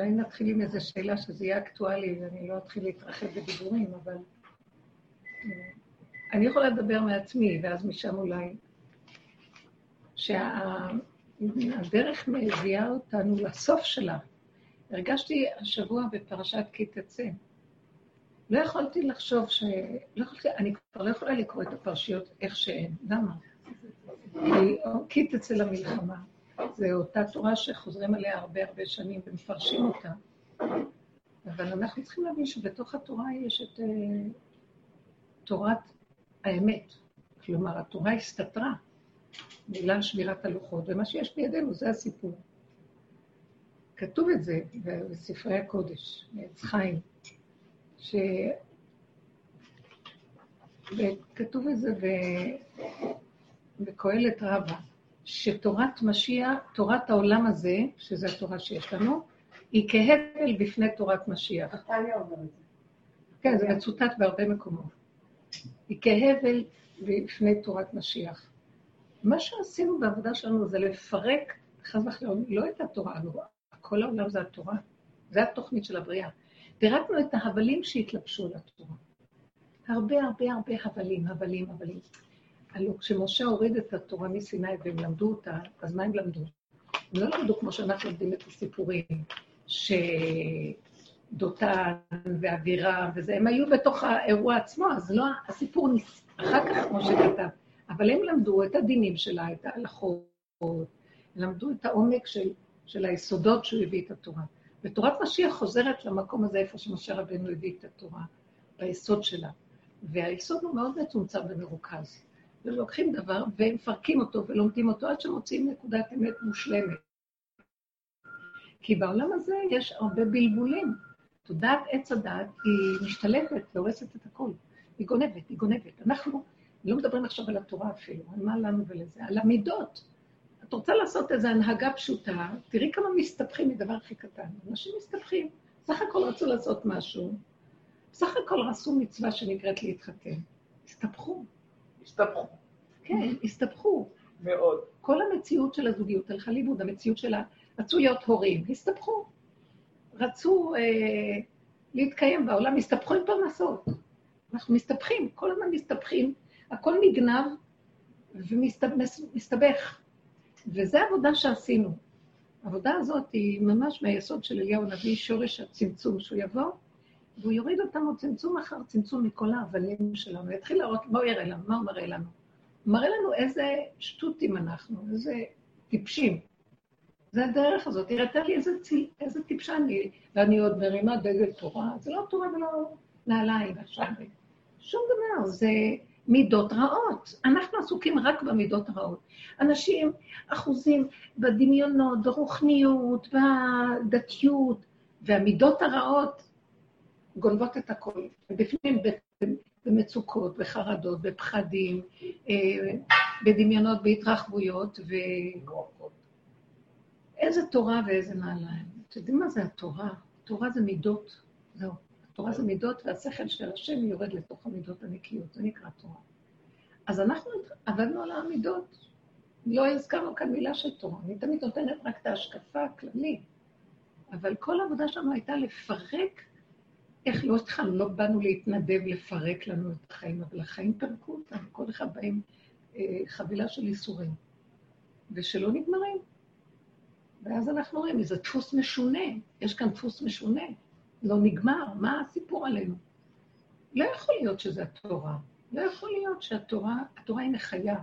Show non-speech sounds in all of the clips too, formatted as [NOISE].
אולי נתחיל עם איזו שאלה שזה יהיה אקטואלי, ואני לא אתחיל להתרחב בדיבורים, אבל אה, אני יכולה לדבר מעצמי, ואז משם אולי... שהדרך מביאה אותנו לסוף שלה. הרגשתי השבוע בפרשת כי תצא. לא יכולתי לחשוב ש... לא יכולתי, אני כבר לא יכולה לקרוא את הפרשיות איך שהן. למה? כי תצא למלחמה. זו אותה תורה שחוזרים עליה הרבה הרבה שנים ומפרשים אותה. אבל אנחנו צריכים להבין שבתוך התורה יש את uh, תורת האמת. כלומר, התורה הסתתרה בגלל שבירת הלוחות, ומה שיש בידינו זה הסיפור. כתוב את זה בספרי הקודש, מעץ חיים, ש... וכתוב את זה בקהלת רבה, שתורת משיח, תורת העולם הזה, שזו התורה שיש לנו, היא כהבל בפני תורת משיח. נתניה אומר את זה. כן, זה מצוטט בהרבה מקומות. היא כהבל בפני תורת משיח. מה שעשינו בעבודה שלנו זה לפרק, חס וחלילה, לא את התורה, לא, כל העולם זה התורה. זה התוכנית של הבריאה. פירקנו את ההבלים שהתלבשו על התורה. הרבה הרבה הרבה הבלים, הבלים, הבלים. הלוא כשמשה הוריד את התורה מסיני והם למדו אותה, אז מה הם למדו? הם לא למדו כמו שאנחנו לומדים את הסיפורים, שדותן ואווירה וזה, הם היו בתוך האירוע עצמו, אז לא, הסיפור נס... אחר כך, כמו שכתב. אבל הם למדו את הדינים שלה, את ההלכות, למדו את העומק של, של היסודות שהוא הביא את התורה. ותורת משיח חוזרת למקום הזה, איפה שמשה רבנו הביא את התורה, ביסוד שלה. והיסוד הוא מאוד מצומצם ומרוכז. ולוקחים דבר ומפרקים אותו ולומדים אותו עד שמוצאים נקודת אמת מושלמת. כי בעולם הזה יש הרבה בלבולים. תודעת עץ הדעת היא משתלטת והורסת את הכול. היא גונבת, היא גונבת. אנחנו לא מדברים עכשיו על התורה אפילו, על מה לנו ולזה, על המידות. את רוצה לעשות איזו הנהגה פשוטה, תראי כמה מסתבכים מדבר הכי קטן. אנשים מסתבכים. סך הכל רצו לעשות משהו, סך הכל עשו מצווה שנקראת להתחתן. הסתבכו. הסתבכו. כן, הסתבכו. מאוד. כל המציאות של הזוגיות הלכה לאיבוד, המציאות שלה, רצו להיות הורים, הסתבכו. רצו אה, להתקיים בעולם, הסתבכו עם פרנסות. אנחנו מסתבכים, כל הזמן מסתבכים, הכל נגנב ומסתבך. וזו עבודה שעשינו. העבודה הזאת היא ממש מהיסוד של אליהו הנביא, שורש הצמצום, שהוא יבוא והוא יוריד אותנו צמצום אחר צמצום מכל ההבלים שלנו. יתחיל להראות, מה הוא יראה לנו? מה הוא מראה לנו? הוא מראה לנו איזה שטותים אנחנו, איזה טיפשים. זה הדרך הזאת. הראתה לי איזה, ציל, איזה טיפשה אני, ואני עוד מרימה דגל תורה. זה לא תורה ולא נעליים עכשיו. שום דבר, זה מידות רעות. אנחנו עסוקים רק במידות הרעות. אנשים אחוזים בדמיונות, ברוחניות, בדתיות, והמידות הרעות גונבות את הכול. בפנים במצוקות, בחרדות, בפחדים, אה, בדמיונות, בהתרחבויות, ו... איזה תורה ואיזה נעליים. אתם יודעים מה זה התורה? תורה זה מידות, זהו. התורה זה מידות, והשכל של השם יורד לתוך המידות הנקיות, זה נקרא תורה. אז אנחנו עבדנו על המידות. לא הזכרנו כאן מילה של תורה, אני תמיד נותנת רק את ההשקפה הכללית. אבל כל העבודה שלנו הייתה לפרק איך לא התחלנו, לא באנו להתנדב לפרק לנו את החיים, אבל החיים פרקו אותנו, כל אחד באים אה, חבילה של איסורים, ושלא נגמרים. ואז אנחנו רואים איזה דפוס משונה, יש כאן דפוס משונה, לא נגמר, מה הסיפור עלינו? לא יכול להיות שזה התורה, לא יכול להיות שהתורה, התורה היא מחיה,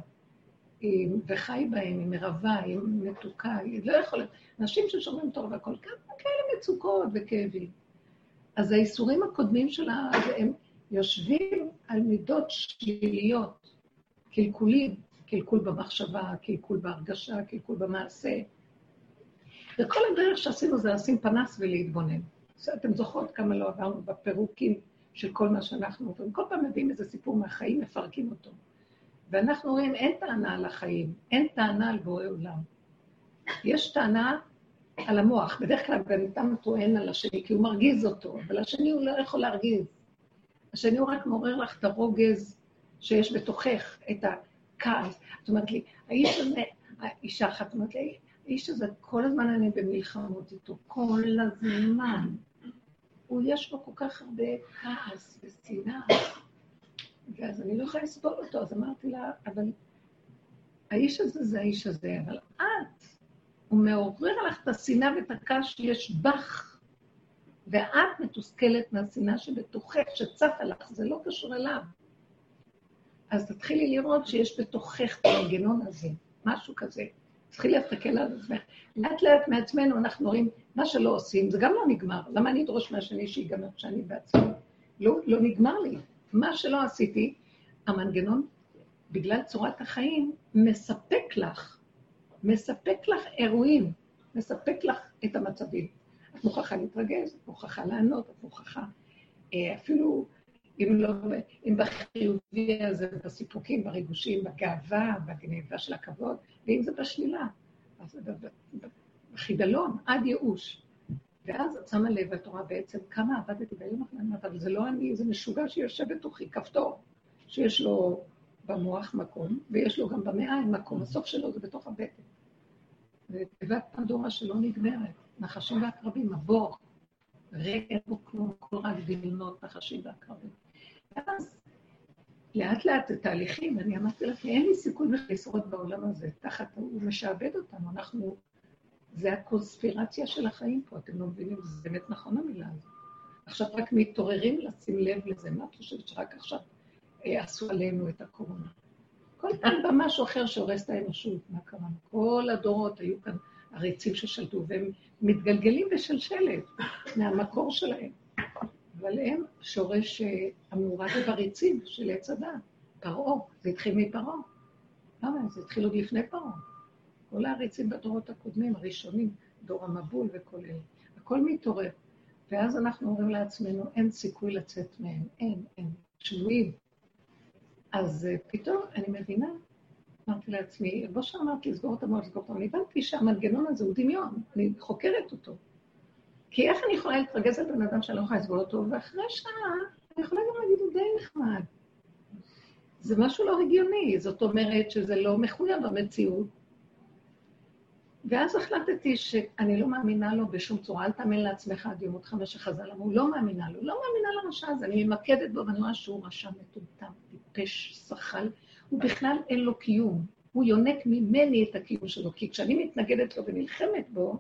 היא, וחי בהם, היא מרבה, היא מתוקה, היא לא יכול להיות. אנשים ששומרים תורה והכל, כאלה מצוקות וכאבים. אז האיסורים הקודמים שלה, הם יושבים על מידות שליליות, קלקולים, קלקול במחשבה, קלקול בהרגשה, קלקול במעשה. וכל הדרך שעשינו זה לשים פנס ולהתבונן. אתם זוכרות כמה לא עברנו בפירוקים של כל מה שאנחנו עוברים. כל פעם מביאים איזה סיפור מהחיים, מפרקים אותו. ואנחנו רואים, אין טענה על החיים, אין טענה על בורא עולם. יש טענה על המוח. בדרך כלל בן אדם טוען על השני, כי הוא מרגיז אותו, אבל השני הוא לא יכול להרגיז. השני הוא רק מעורר לך את הרוגז שיש בתוכך, את הכעס. את אומרת לי, האיש הזה, אישה אחת אומרת לי, האיש הזה, כל הזמן אני במלחמות איתו, כל הזמן. הוא, יש לו כל כך הרבה כעס ושנאה, ואז אני לא יכולה לסבול אותו, אז אמרתי לה, אבל האיש הזה זה האיש הזה, אבל את, הוא מעורר לך את השנאה ואת הכעס שיש בך, ואת מתוסכלת מהשנאה שבתוכך, שצפה לך, זה לא קשור אליו. אז תתחילי לראות שיש בתוכך את המנגנון הזה, משהו כזה. תתחילי להסתכל על עצמך. לאט לאט מעצמנו אנחנו רואים, מה שלא עושים, זה גם לא נגמר. למה אני אדרוש מהשני שיגמר כשאני בעצמי? לא, לא נגמר לי. מה שלא עשיתי, המנגנון, בגלל צורת החיים, מספק לך, מספק לך אירועים, מספק לך את המצבים. את מוכרחה להתרגז, את מוכרחה לענות, את מוכרחה אה, אפילו אם לא, אם בחיובי הזה, בסיפוקים, בריגושים, בגאווה, בגניבה של הכבוד, ואם זה בשלילה, אז זה בחידלון, עד ייאוש. ואז את שמה לב, את רואה בעצם כמה עבדתי ביום האחרון, אבל זה לא אני, זה משוגע שיושב בתוכי, כפתור, שיש לו במוח מקום, ויש לו גם במעיים מקום, הסוף שלו זה בתוך הבטן. ותיבת פנדורה שלא נגמרת, נחשים ועקרבים, הבור, רגע בו כלום, כל רק דמיונות, נחשים ועקרבים. ואז לאט לאט זה תהליכים, אני אמרתי לך, אין לי סיכוי בכלל לשרוד בעולם הזה, תחת, הוא משעבד אותנו, אנחנו, זה הקונספירציה של החיים פה, אתם לא מבינים, זה באמת נכון המילה הזאת. עכשיו רק מתעוררים לשים לב לזה, מה את חושבת שרק עכשיו עשו עלינו את הקורונה? כל פעם בא משהו אחר שהורס את האנושות, מה קרה? כל הדורות היו כאן עריצים ששלטו, והם מתגלגלים בשלשלת מהמקור שלהם. אבל הם שורש אה, המאורד בריצים של עץ הדת, פרעה, זה התחיל מפרעה. למה? זה התחיל עוד לפני פרעה. כל העריצים בדורות הקודמים, הראשונים, דור המבול וכל אלה. הכל מתעורר. ואז אנחנו אומרים לעצמנו, אין סיכוי לצאת מהם, אין, אין, שבויים. אז אה, פתאום אני מבינה, אמרתי לעצמי, לא שאמרתי לסגור את המוח, לסגור את המוח, הבנתי שהמנגנון הזה הוא דמיון, אני חוקרת אותו. כי איך אני יכולה להתרגז על בן אדם שאני לא יכולה לסבול אותו, ואחרי שעה אני יכולה גם להגיד, הוא די נחמד. זה משהו לא הגיוני, זאת אומרת שזה לא מחויב במציאות. ואז החלטתי שאני לא מאמינה לו בשום צורה, אל תאמין לעצמך עד יום אותך מה שחז"ל אמרו, לא מאמינה לו, לא מאמינה לרשע הזה, אני ממקדת בו ואני רואה שהוא רשע מטומטם, טיפש, שחל, הוא בכלל אין לו קיום, הוא יונק ממני את הקיום שלו, כי כשאני מתנגדת לו ונלחמת בו,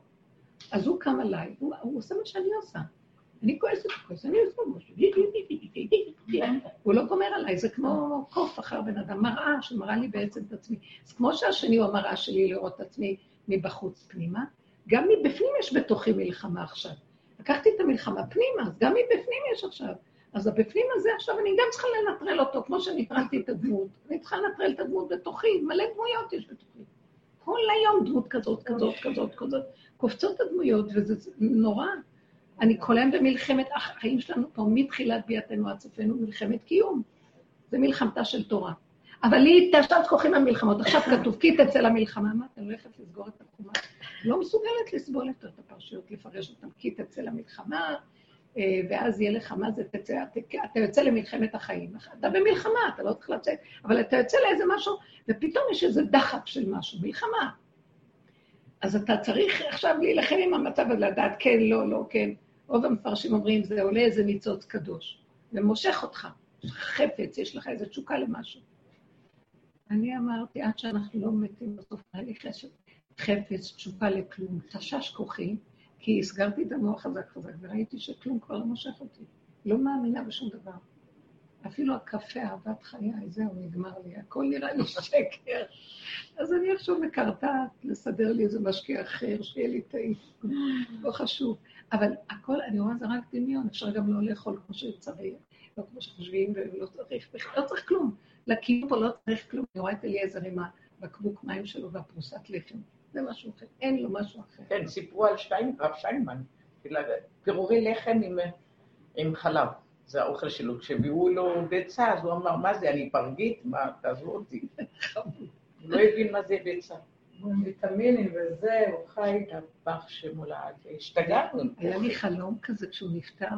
אז הוא קם עליי, הוא, הוא עושה מה שאני עושה. אני כועסת, כועסת, אני עושה משהו, הוא לא גומר עליי, זה כמו קוף אחר בן אדם, מראה שמראה לי בעצם את עצמי. אז כמו שהשני הוא המראה שלי לראות את עצמי מבחוץ פנימה, גם מבפנים יש בתוכי מלחמה עכשיו. לקחתי את המלחמה פנימה, אז גם מבפנים יש עכשיו. אז הבפנים הזה עכשיו אני גם צריכה לנטרל אותו, כמו שנטרלתי את הדמות. אני צריכה לנטרל את הדמות בתוכי, מלא דמויות יש בתוכי. כל היום דמות כזאת, כזאת, כזאת, כזאת. קופצות הדמויות, וזה נורא. אני כל היום במלחמת, החיים שלנו פה מתחילת ביאתנו עד סופנו מלחמת קיום. זה מלחמתה של תורה. אבל היא תשת כוחים במלחמות. עכשיו כתוב, כי תצא למלחמה. מה, אני הולכת לסגור את החומה? לא מסוגלת לסבול את הפרשיות, לפרש אותן, כי תצא למלחמה, ואז יהיה לך, מה זה תצא, אתה יוצא למלחמת החיים. אתה במלחמה, אתה לא צריך לצאת, אבל אתה יוצא לאיזה משהו, ופתאום יש איזה דחף של משהו, מלחמה. אז אתה צריך עכשיו להילחם עם המצב ולדעת כן, לא, לא, כן. רוב המפרשים אומרים, זה עולה איזה ניצוץ קדוש, ומושך אותך. יש לך חפץ, יש לך איזו תשוקה למשהו. אני אמרתי, עד שאנחנו לא מתים בסוף תהליך חפץ, תשוקה לכלום, תשש כוחי, כי הסגרתי את המוח חזק חזק, וראיתי שכלום כבר לא מושך אותי. לא מאמינה בשום דבר. אפילו הקפה, אהבת חיי, זהו, נגמר לי, הכל נראה לי שקר. אז אני עכשיו מקרטעת לסדר לי איזה משקיע אחר, שיהיה לי טעים, לא חשוב. אבל הכל, אני רואה, זה רק דמיון, אפשר גם לא לאכול כמו שצריך, לא כמו שחושבים, ולא צריך, לא צריך כלום. לקיום פה לא צריך כלום. אני רואה את אליעזר עם הבקבוק מים שלו והפרוסת לחם. זה משהו אחר, אין לו משהו אחר. כן, סיפרו על רב שטיינמן, פירורי לחם עם חלב. זה האוכל שלו. כשהביאו לו ביצה, אז הוא אמר, מה זה, אני פרגית? מה, תעזבו אותי. הוא לא הבין מה זה ביצה. ויטמינים וזה, הוא חי את הפח שמולד. השתגענו. היה לי חלום כזה כשהוא נפטר.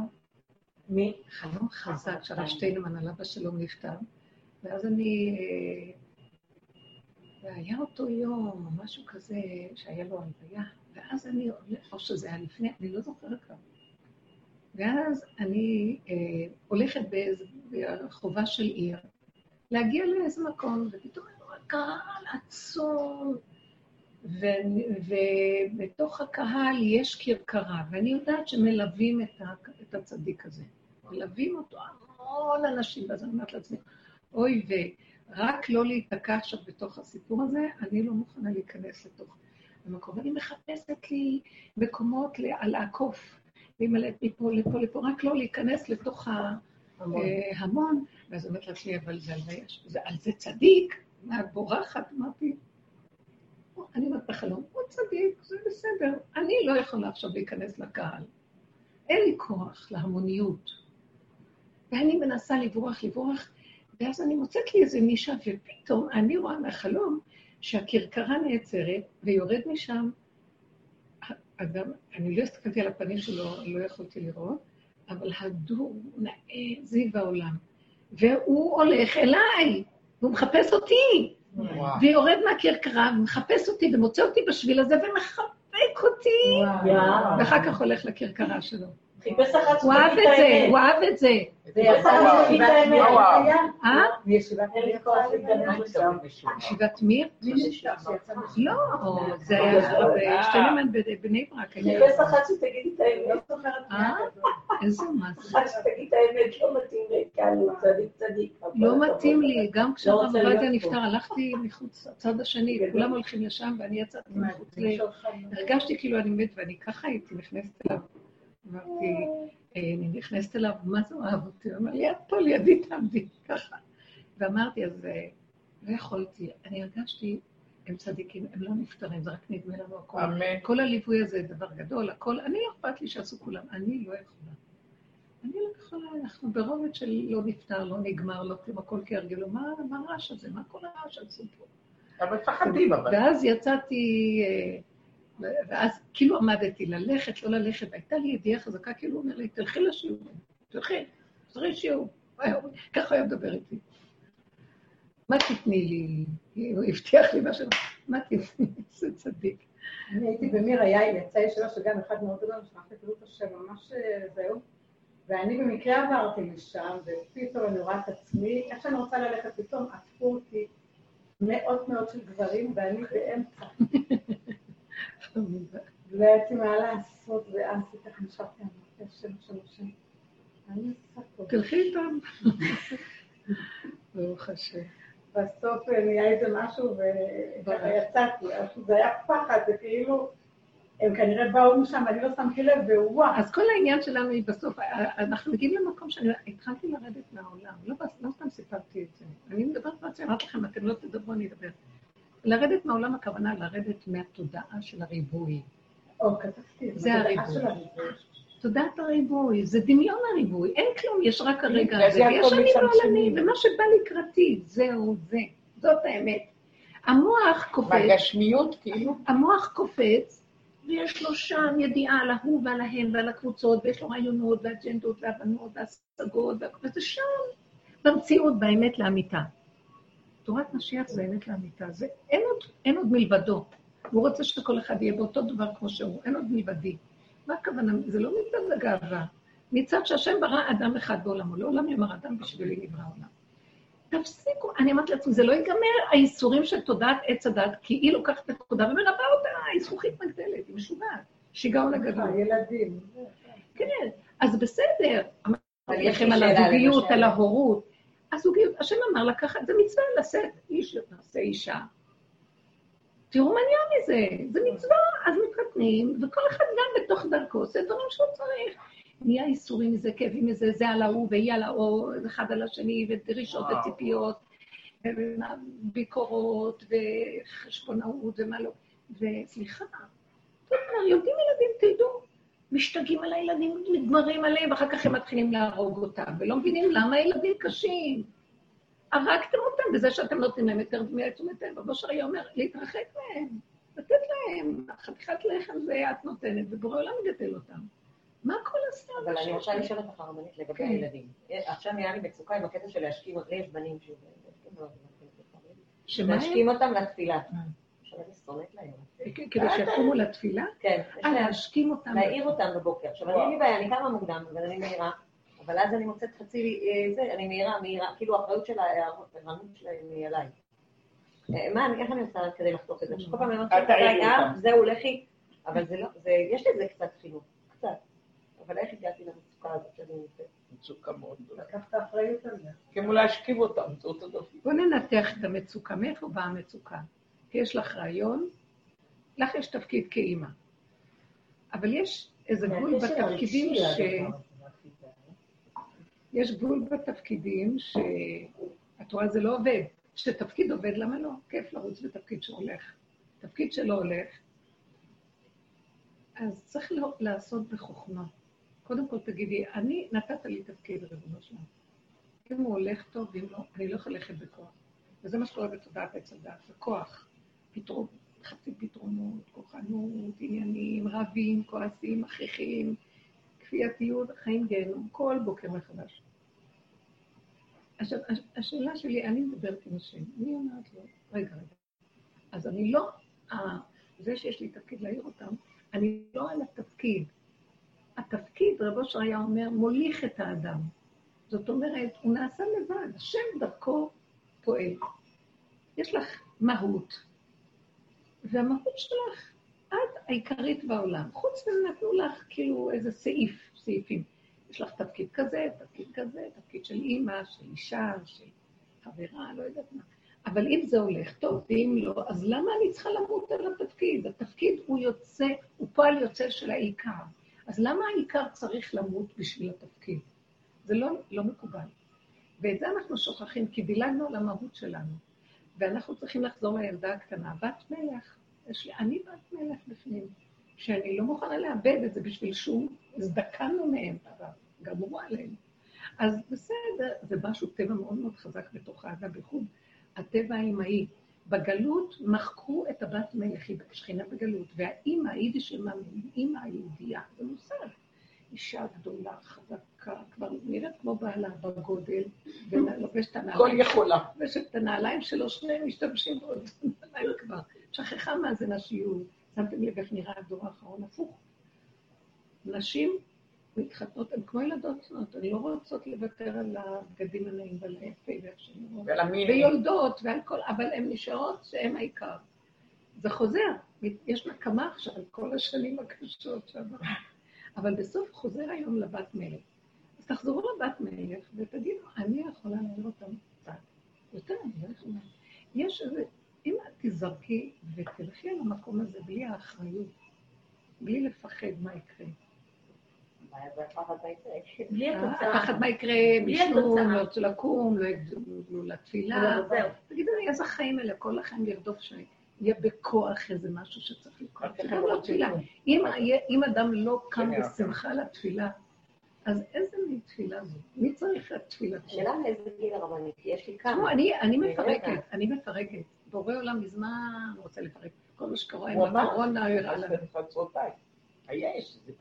מי? חלום חזק, שהרב שטיינמן שלו נפטר. ואז אני... והיה אותו יום, או משהו כזה, שהיה לו הלוויה, ואז אני, או שזה היה לפני, אני לא זוכרת כמה. ואז אני אה, הולכת ברחובה של עיר, להגיע לאיזה מקום, ופתאום אני רואה קהל עצום, ובתוך הקהל יש כרכרה, ואני יודעת שמלווים את, ה, את הצדיק הזה. מלווים אותו המון אנשים, ואז אני אומרת לעצמי, אוי ורק לא להיתקע עכשיו בתוך הסיפור הזה, אני לא מוכנה להיכנס לתוך המקום. אני מחפשת לי מקומות לעקוף, להימלט מפה לפה לפה, רק לא להיכנס לתוך ההמון. ואז אומרת לעצמי, אבל זה על זה צדיק? מה, בורחת? אמרתי, אני אומרת בחלום, הוא צדיק, זה בסדר. אני לא יכולה עכשיו להיכנס לקהל. אין לי כוח להמוניות. ואני מנסה לברוח, לברוח, ואז אני מוצאת לי איזה נישה, ופתאום אני רואה מהחלום שהכרכרה נעצרת, ויורד משם אדם, אני לא הסתכלתי על הפנים שלו, לא יכולתי לראות, אבל הדור נאה זיו העולם. והוא הולך אליי, והוא מחפש אותי. וואו. ויורד מהכרכרה, ומחפש אותי, ומוצא אותי בשביל הזה, ומחבק אותי. וואו. ואחר כך הולך לכרכרה שלו. חיפש אחת הוא אהב את זה, הוא אהב את זה. אה? ישיבת מיר? לא, זה היה שטיינמן בבני ברק. חיפש אחת שתגיד את האמת. אה? איזה מה זה? אחת שתגיד את האמת, לא מתאים לי, כאן צדיק צדיק. לא מתאים לי, גם כשהרב עובדיה נפטר, הלכתי מחוץ לצד השני, וכולם הולכים לשם, ואני יצאתי מחוץ ל... הרגשתי כאילו אני מת, ואני ככה הייתי נכנסת אליו. אמרתי, אה, אני נכנסת אליו, מה זה אוהב אותי? הוא אמר לי, את פה לידי תעמדי, ככה. ואמרתי, אז אה, לא יכולתי, אני הרגשתי, הם צדיקים, הם לא נפטרים, זה רק נדמה לנו הכול. אמן. כל הליווי הזה דבר גדול, הכל, אני אכפת לי שעשו כולם, אני לא יכולה. אני לא יכולה, אנחנו ברובד של לא נפטר, לא נגמר, לא כלום, הכל כהרגלו, מה הרעש הזה? מה כל הרעש הזה פה? אבל מפחדים, אבל. ואז יצאתי... ואז כאילו עמדתי ללכת, לא ללכת, והייתה לי ידיעה חזקה, כאילו הוא אומר לי, תלכי לשיעור, תלכי, תחזרי שיעור. ככה היה מדבר איתי. מה תתני לי? הוא הבטיח לי משהו, מה תתני? איזה צדיק. אני הייתי במירה יין, יצא של גן אחד מאוד גדול, שמעתי את רות השם, ממש אה, זהו. ואני במקרה עברתי משם, ופתאום אני רואה את עצמי, איך שאני רוצה ללכת, פתאום עטפו אותי מאות מאות של גברים, ואני באמצע. והייתי מעלה עשרות ואנסתי, ככה נשארתי, אמרתי, השם עושה פה. תלכי איתם. ברוך השם. בסוף נהיה איזה משהו, וככה יצאתי, זה היה פחד, זה כאילו... הם כנראה באו משם, אני לא שמתי לב, ווואו. אז כל העניין שלנו היא בסוף, אנחנו מגיעים למקום שאני התחלתי לרדת מהעולם, לא, לא סתם סיפרתי את זה. אני מדברת בעצמי, אמרתי לכם, אתם לא תדברו, אני אדבר. לרדת מהעולם הכוונה לרדת מהתודעה של הריבוי. זה הריבוי. תודעת הריבוי, זה דמיון הריבוי, אין כלום, יש רק הרגע הזה, ויש אני ועולמי, ומה שבא לקראתי, זהו זה, זאת האמת. המוח קופץ... בגשמיות, כאילו? המוח קופץ, ויש לו שם ידיעה על ההוא ועל ההם ועל הקבוצות, ויש לו רעיונות ואג'נדות והבנות והשגות, וזה שם, במציאות, באמת לאמיתה. תורת משיח זה אמת לאמיתה, זה אין עוד, אין עוד מלבדו. הוא רוצה שכל אחד יהיה באותו דבר כמו שהוא, אין עוד מלבדי. מה הכוונה? זה לא מצד הגאווה. מצד שהשם ברא אדם אחד בעולמו, לעולם יאמר אדם בשבילי נברא עולם. תפסיקו, אני אמרתי לעצמי, זה לא ייגמר, האיסורים של תודעת עץ הדת, כי היא לוקחת את התודה ומלווה אותה, היא זכוכית מגדלת, היא משוגעת, שיגעון הגדול. ילדים. כן, אז בסדר, אמרתי לכם על הזוגיות, על ההורות. הזוגיות, השם אמר לקחת, זה מצווה לשאת איש, נעשה אישה. תראו מה נהיה מזה, זה מצווה, אז מתחתנים, וכל אחד גם בתוך דרכו עושה דברים שהוא צריך. נהיה איסורים מזה, כאבים מזה, זה על ההוא והיא על ההוא, אחד על השני, ודרישות וציפיות, וביקורות, וחשבונאות, ומה לא. וסליחה, יודעים ילדים, תדעו, משתגעים על הילדים, נגמרים עליהם, ואחר כך הם מתחילים להרוג אותם, ולא מבינים למה הילדים קשים. הרגתם אותם בזה שאתם נותנים להם יותר תשומת לב. רבו שרי אומר, להתרחק מהם, לתת להם, חתיכת לחם זה את נותנת, ובורא עולם מגדל אותם. מה כל הסתם? אבל אני רוצה לשאול אותך, הרבנית, לגבי הילדים. עכשיו נהיה לי מצוקה עם הקטע של להשכיב, לי יש בנים שמה הם? להשכים אותם לתפילה. אה. שונאת להם. כדי שיקומו לתפילה? כן, אה, להשכים אותם. להעיר אותם בבוקר. עכשיו, אני אין לי בעיה, אני קמה מוקדם, אבל אני מהירה. אבל אז אני מוצאת חצי, אה, זה, אני מהירה, מהירה, כאילו האחריות של הערנות שלהם היא עליי. אה, מה, איך אני עושה כדי לחתוך את זה? שכל פעם אני אומרת, תעירי רגע. זהו, לכי. אבל זה לא, זה, יש לזה קצת חינוך, קצת. אבל איך הגעתי למצוקה הזאת שאני נמצאת? מצוקה מאוד גדולה. לקחת אחריות על זה. כמו להשכיב אותם, זה אותו דבר. בוא ננתח את המצוקה. מאיפה באה המצוקה? כי יש לך רעיון, לך יש תפקיד כאימא. אבל יש איזה גבול בתפקידים ש... יש גבול בתפקידים שאת רואה זה לא עובד. כשתפקיד עובד, למה לא? כיף לרוץ בתפקיד שהולך. תפקיד שלא הולך, אז צריך לא, לעשות בחוכמה. קודם כל תגידי, אני, נתת לי תפקיד, ריבונו שלנו. אם הוא הולך טוב, ואם לא, אני לא יכולה ללכת בכוח. וזה מה שקורה בתודעת עץ הדת, זה כוח. פתרון, חצי פתרונות, כוחנות, עניינים, רבים, כועסים, מכריחים, כפייתיות, חיים גיהנום, כל בוקר מחדש. עכשיו, הש- השאלה שלי, אני מדברת עם השם, אני אומרת לו, רגע, רגע, אז אני לא, אה, זה שיש לי תפקיד להעיר אותם, אני לא על התפקיד. התפקיד, רבו שריה אומר, מוליך את האדם. זאת אומרת, הוא נעשה לבד, השם דרכו פועל. יש לך מהות, והמהות שלך, את העיקרית בעולם. חוץ מזה נתנו לך כאילו איזה סעיף, סעיפים. יש לך תפקיד כזה, תפקיד כזה, תפקיד של אימא, של אישה, של חברה, לא יודעת מה. אבל אם זה הולך טוב, ואם לא, אז למה אני צריכה למות על התפקיד? התפקיד הוא יוצא, הוא פועל יוצא של העיקר. אז למה העיקר צריך למות בשביל התפקיד? זה לא, לא מקובל. ואת זה אנחנו שוכחים, כי דילגנו על המהות שלנו. ואנחנו צריכים לחזור לילדה הקטנה, בת מלך. יש לי, אני בת מלך בפנים, שאני לא מוכנה לאבד את זה בשביל שום, הזדקנו מהם, גמרו עליהם. אז בסדר, זה משהו, טבע מאוד מאוד חזק בתוך האדם, בייחוד הטבע האמאי. בגלות מחקו את הבת מלך, היא שכינה בגלות, והאימא, היידיש של אימא היהודייה, זה מושג. אישה גדולה, חזקה, כבר נראית כמו בעלה בגודל, ולובשת את כל הנעליים, יכולה. לובשת את הנעליים שלו, שניהם משתמשים בעוד נעליים כבר. שכחה מה זה נשיות. שמתם לב איך נראה הדור האחרון הפוך. נשים מתחתנות, הן כמו ילדות צנות, הן לא רוצות לוותר על הבגדים הנעים ועל היפה ואיך שהן נראות. ולמיני. ויולדות ועל כל, אבל הן נשארות שהן העיקר. זה חוזר, יש נקמה עכשיו על כל השנים הקשות שעברו. אבל בסוף חוזר היום לבת מלך. תחזרו לבת מלך ותגידו, אני יכולה להעיר אותם קצת. יותר אני לא יכולה. יש איזה, אם את תזרקי ותלכי על המקום הזה בלי האחריות, בלי לפחד מה יקרה. בלי אה, התוצאה. הפחד מה יקרה, בלי מישהו, התוצאה. לא רוצה לקום, לא יגדלו לתפילה. לא, זהו. תגידו לי, איזה חיים אלה, כל החיים לרדוף שיהיה בכוח איזה משהו שצריך לקרות. לא. אם אדם לא קם בשמחה לתפילה, אז איזה מין תפילה זו? מי צריך את תפילתו? השאלה מאיזה גיל הרבנית, יש לי כמה. אני אני אני מפרקת. אני מפרקת. בורא עולם מזמן רוצה לפרק. כל מה שקורה עם הוא אמר, הקורונה, הראה לנו. חצרותיי. היה יש זה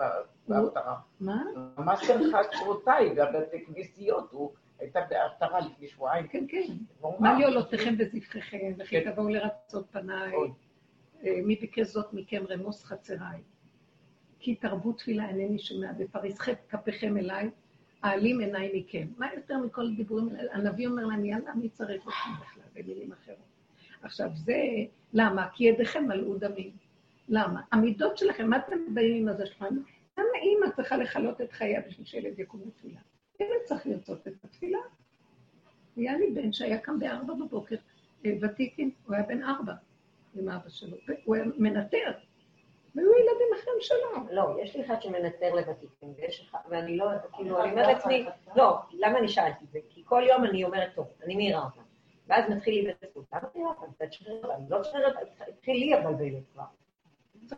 בהפטרה. מה? ממש של חצרותיי, גם בתי כנסיות, הוא הייתה בהפטרה לפני שבועיים. כן, כן. מה אמר, לי עולותיכם וזבחיכם, וכי כן. תבואו לרצות פניי. אה, מי ביקש זאת מכם רמוס חצריי. כי תרבו תפילה אינני שומע, ופריסכם כפיכם אליי, העלים עיניי מכם. מה יותר מכל הדיבורים האלה? הנביא אומר להם, יאללה, מי צריך אתכם בכלל, במילים אחרות. עכשיו, זה, למה? כי ידיכם מלאו דמים. למה? המידות שלכם, מה אתם באים עם הזה שלכם? למה אימא צריכה לכלות את חייה בשביל שילד יקום לתפילה? ילד צריך לרצות את התפילה. היה לי בן שהיה קם בארבע בבוקר, אה, ותיקין, הוא היה בן ארבע עם אבא שלו, הוא היה מנטר, והיו ילדים אחרים שלו. לא, יש לי אחד שמנטר לוותיקים, ויש אחד, ואני לא, כאילו, אני אומרת לעצמי, לא, למה אני שאלתי את זה? כי כל יום אני אומרת, טוב, אני מעירה אותם. ואז מתחיל לי בזכות, למה מעירה אותם? תשחרר אותם, לא תשחרר אותם, התחיל לי לבלבל כבר.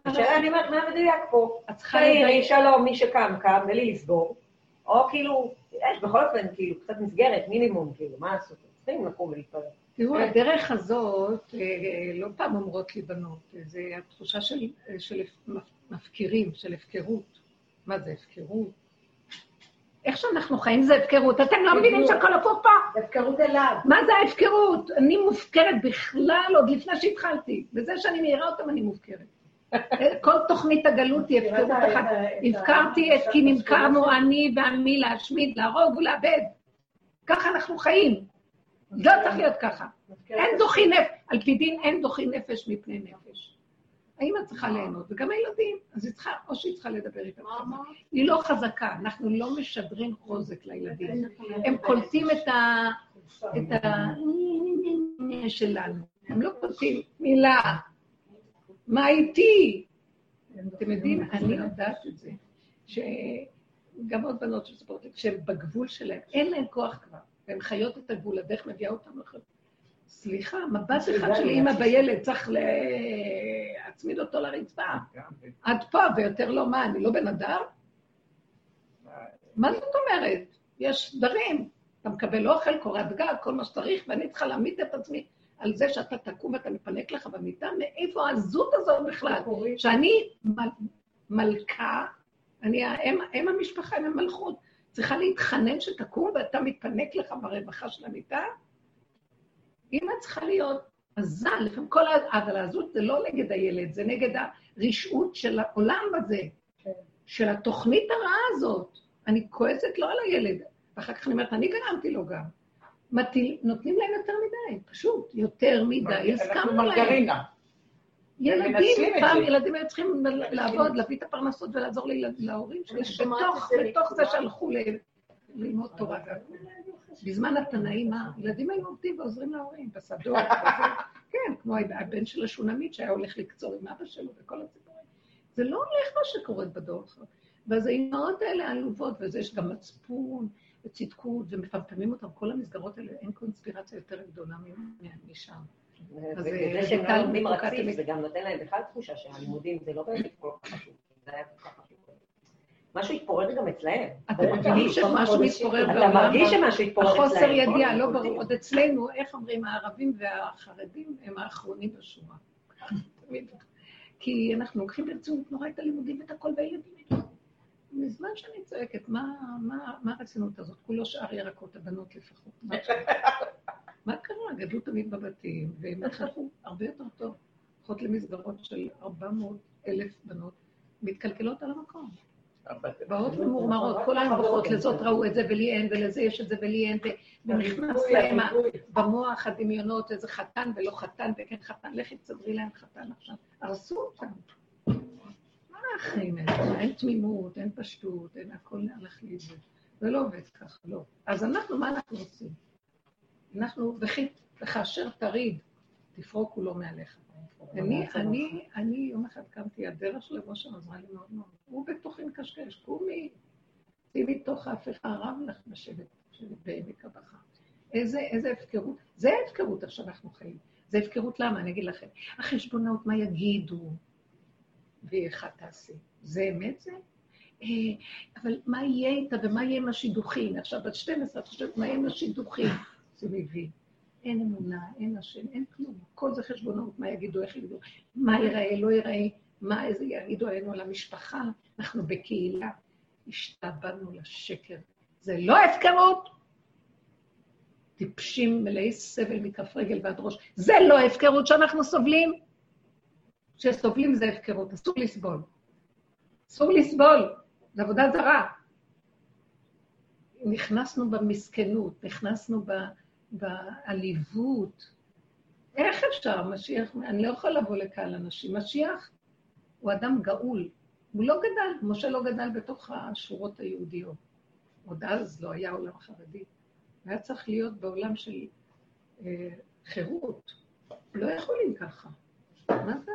השאלה, אני אומרת, מה מדויק פה? את צריכה לדייק. שלום, מי שקם, קם, ולי לסגור. או כאילו, יש בכל אופן, כאילו, קצת מסגרת, מינימום, כאילו, מה לעשות? צריכים לקום ולהתפרק. תראו, הדרך הזאת, אה, לא פעם אומרות לי בנות, זה התחושה של, של מפקירים, של הפקרות. מה זה הפקרות? איך שאנחנו חיים זה הפקרות. אתם לא מבינים שהכל הפוך פה? הפקרות אליו. מה זה ההפקרות? אני מופקרת בכלל עוד לפני שהתחלתי. בזה שאני מעירה אותם אני מופקרת. [LAUGHS] כל תוכנית הגלות היא הפקרות אחת. הפקרתי את כי נמכרנו אני ועמי להשמיד, להרוג ולאבד. ככה אנחנו חיים. לא צריך להיות ככה. אין דוחי נפש, על פי דין אין דוחי נפש מפני נפש. האמא צריכה ליהנות, וגם הילדים, אז היא צריכה, או שהיא צריכה לדבר איתם. היא לא חזקה, אנחנו לא משדרים חוזק לילדים. הם קולטים את ה... את ה... שלנו. הם לא קולטים מילה. מה איתי? אתם יודעים, אני יודעת את זה, שגם עוד בנות של ספורט, שהן בגבול שלהן, אין להן כוח כבר, והן חיות את הגבול, הדרך מביאה אותן לחיות. סליחה, מבט אחד של אימא בילד, צריך להצמיד אותו לרצפה. עד פה, ויותר לא מה, אני לא בן אדם? מה זאת אומרת? יש דברים. אתה מקבל אוכל, קורת גג, כל מה שצריך, ואני צריכה להעמיד את עצמי על זה שאתה תקום ואתה מפנק לך במיטה, מאיפה הזות הזאת בכלל? שאני מלכה, אני האם המשפחה, אם המלכות, צריכה להתחנן שתקום ואתה מתפנק לך ברווחה של המיטה? אימא צריכה להיות עזה, לפעמים כל ההבלה הזאת זה לא נגד הילד, זה נגד הרשעות של העולם הזה, כן. של התוכנית הרעה הזאת. אני כועסת לא על הילד, ואחר כך אני אומרת, אני גרמתי לו גם. מטיל, נותנים להם יותר מדי, פשוט, יותר מדי, הסכמנו להם. ילדים, פעם ילדים היו צריכים לעבוד, להביא את הפרנסות ולעזור להורים שלהם, בתוך זה שהלכו ללמוד תורה. בזמן התנאים, הילדים היו עובדים ועוזרים להורים, בשדות, [LAUGHS] כן, כמו הבן של השונמית שהיה הולך לקצור עם אבא שלו וכל הסיפורים. זה לא הולך מה שקורה בדור שלך. ואז האימהות האלה עלובות, וזה יש גם מצפון וצדקות, ומפמפמים אותם, כל המסגרות האלה, אין קונספירציה יותר גדולה משם. וזה שהם לא לומדים רציף, זה גם נותן להם בכלל תחושה שהלימודים זה לא באמת כל כך חשוב. זה היה כל כך חשוב. משהו התפורר גם אצלהם. אתה מבין שמשהו מתפורר בעולם? אתה מרגיש שמשהו התפורר אצלהם. החוסר ידיעה, לא ברור. עוד אצלנו, איך אומרים, הערבים והחרדים הם האחרונים בשורה. כי אנחנו לוקחים ברצינות נורא את הלימודים ואת הכל, והילדים מזמן שאני צועקת, מה הרצינות הזאת? כולו שאר ירקות, הבנות לפחות. מה קרה? גדלו תמיד בבתים, והם התחלפו הרבה יותר טוב. הולכות למסגרות של 400 אלף בנות, מתקלקלות על המקום. באות ממורמרות, כל בוכות, לזאת ראו את זה ולי אין, ולזה יש את זה ולי אין, ונכנס להם במוח הדמיונות איזה חתן ולא חתן וכן חתן, לכי תסדרי להם חתן עכשיו. הרסו אותם. מה החיים האלה? אין תמימות, אין פשטות, אין הכל הלך לאיבוד. זה לא עובד ככה, לא. אז אנחנו, מה אנחנו עושים? אנחנו, וכאשר תריד, תפרוק כולו מעליך. אני, אני, אני יום אחד קמתי, הדרך של רבו שם עזרה לי מאוד מאוד. הוא בתוכי מקשקש, קומי, שימי תוך ההפיכה, רב לך לשבת בעמק הבכה. איזה, איזה הפקרות. זה ההפקרות עכשיו אנחנו חיים. זה הפקרות למה? אני אגיד לכם. החשבונאות, מה יגידו, ואיך תעשי. זה אמת זה? אה, אבל מה יהיה איתה ומה יהיה עם השידוכים? עכשיו, בת 12, את חושבת, מה יהיה עם השידוכים? מבין. אין אמונה, אין השם, אין כלום. כל זה חשבונות, מה יגידו, איך יגידו, מה ייראה, לא ייראה, מה איזה יגידו עלינו על המשפחה. אנחנו בקהילה, השתעבדנו לשקר. זה לא הפקרות. טיפשים מלאי סבל מכף רגל ועד ראש. זה לא הפקרות שאנחנו סובלים. כשסובלים זה הפקרות, אסור לסבול. אסור לסבול, זו עבודה זרה. נכנסנו במסכנות, נכנסנו ב... בעליבות. איך אפשר, משיח, אני לא יכולה לבוא לקהל אנשים. משיח הוא אדם גאול. הוא לא גדל, משה לא גדל בתוך השורות היהודיות. עוד אז לא היה עולם חרדי. היה צריך להיות בעולם של אה, חירות. לא יכולים ככה. מה זה?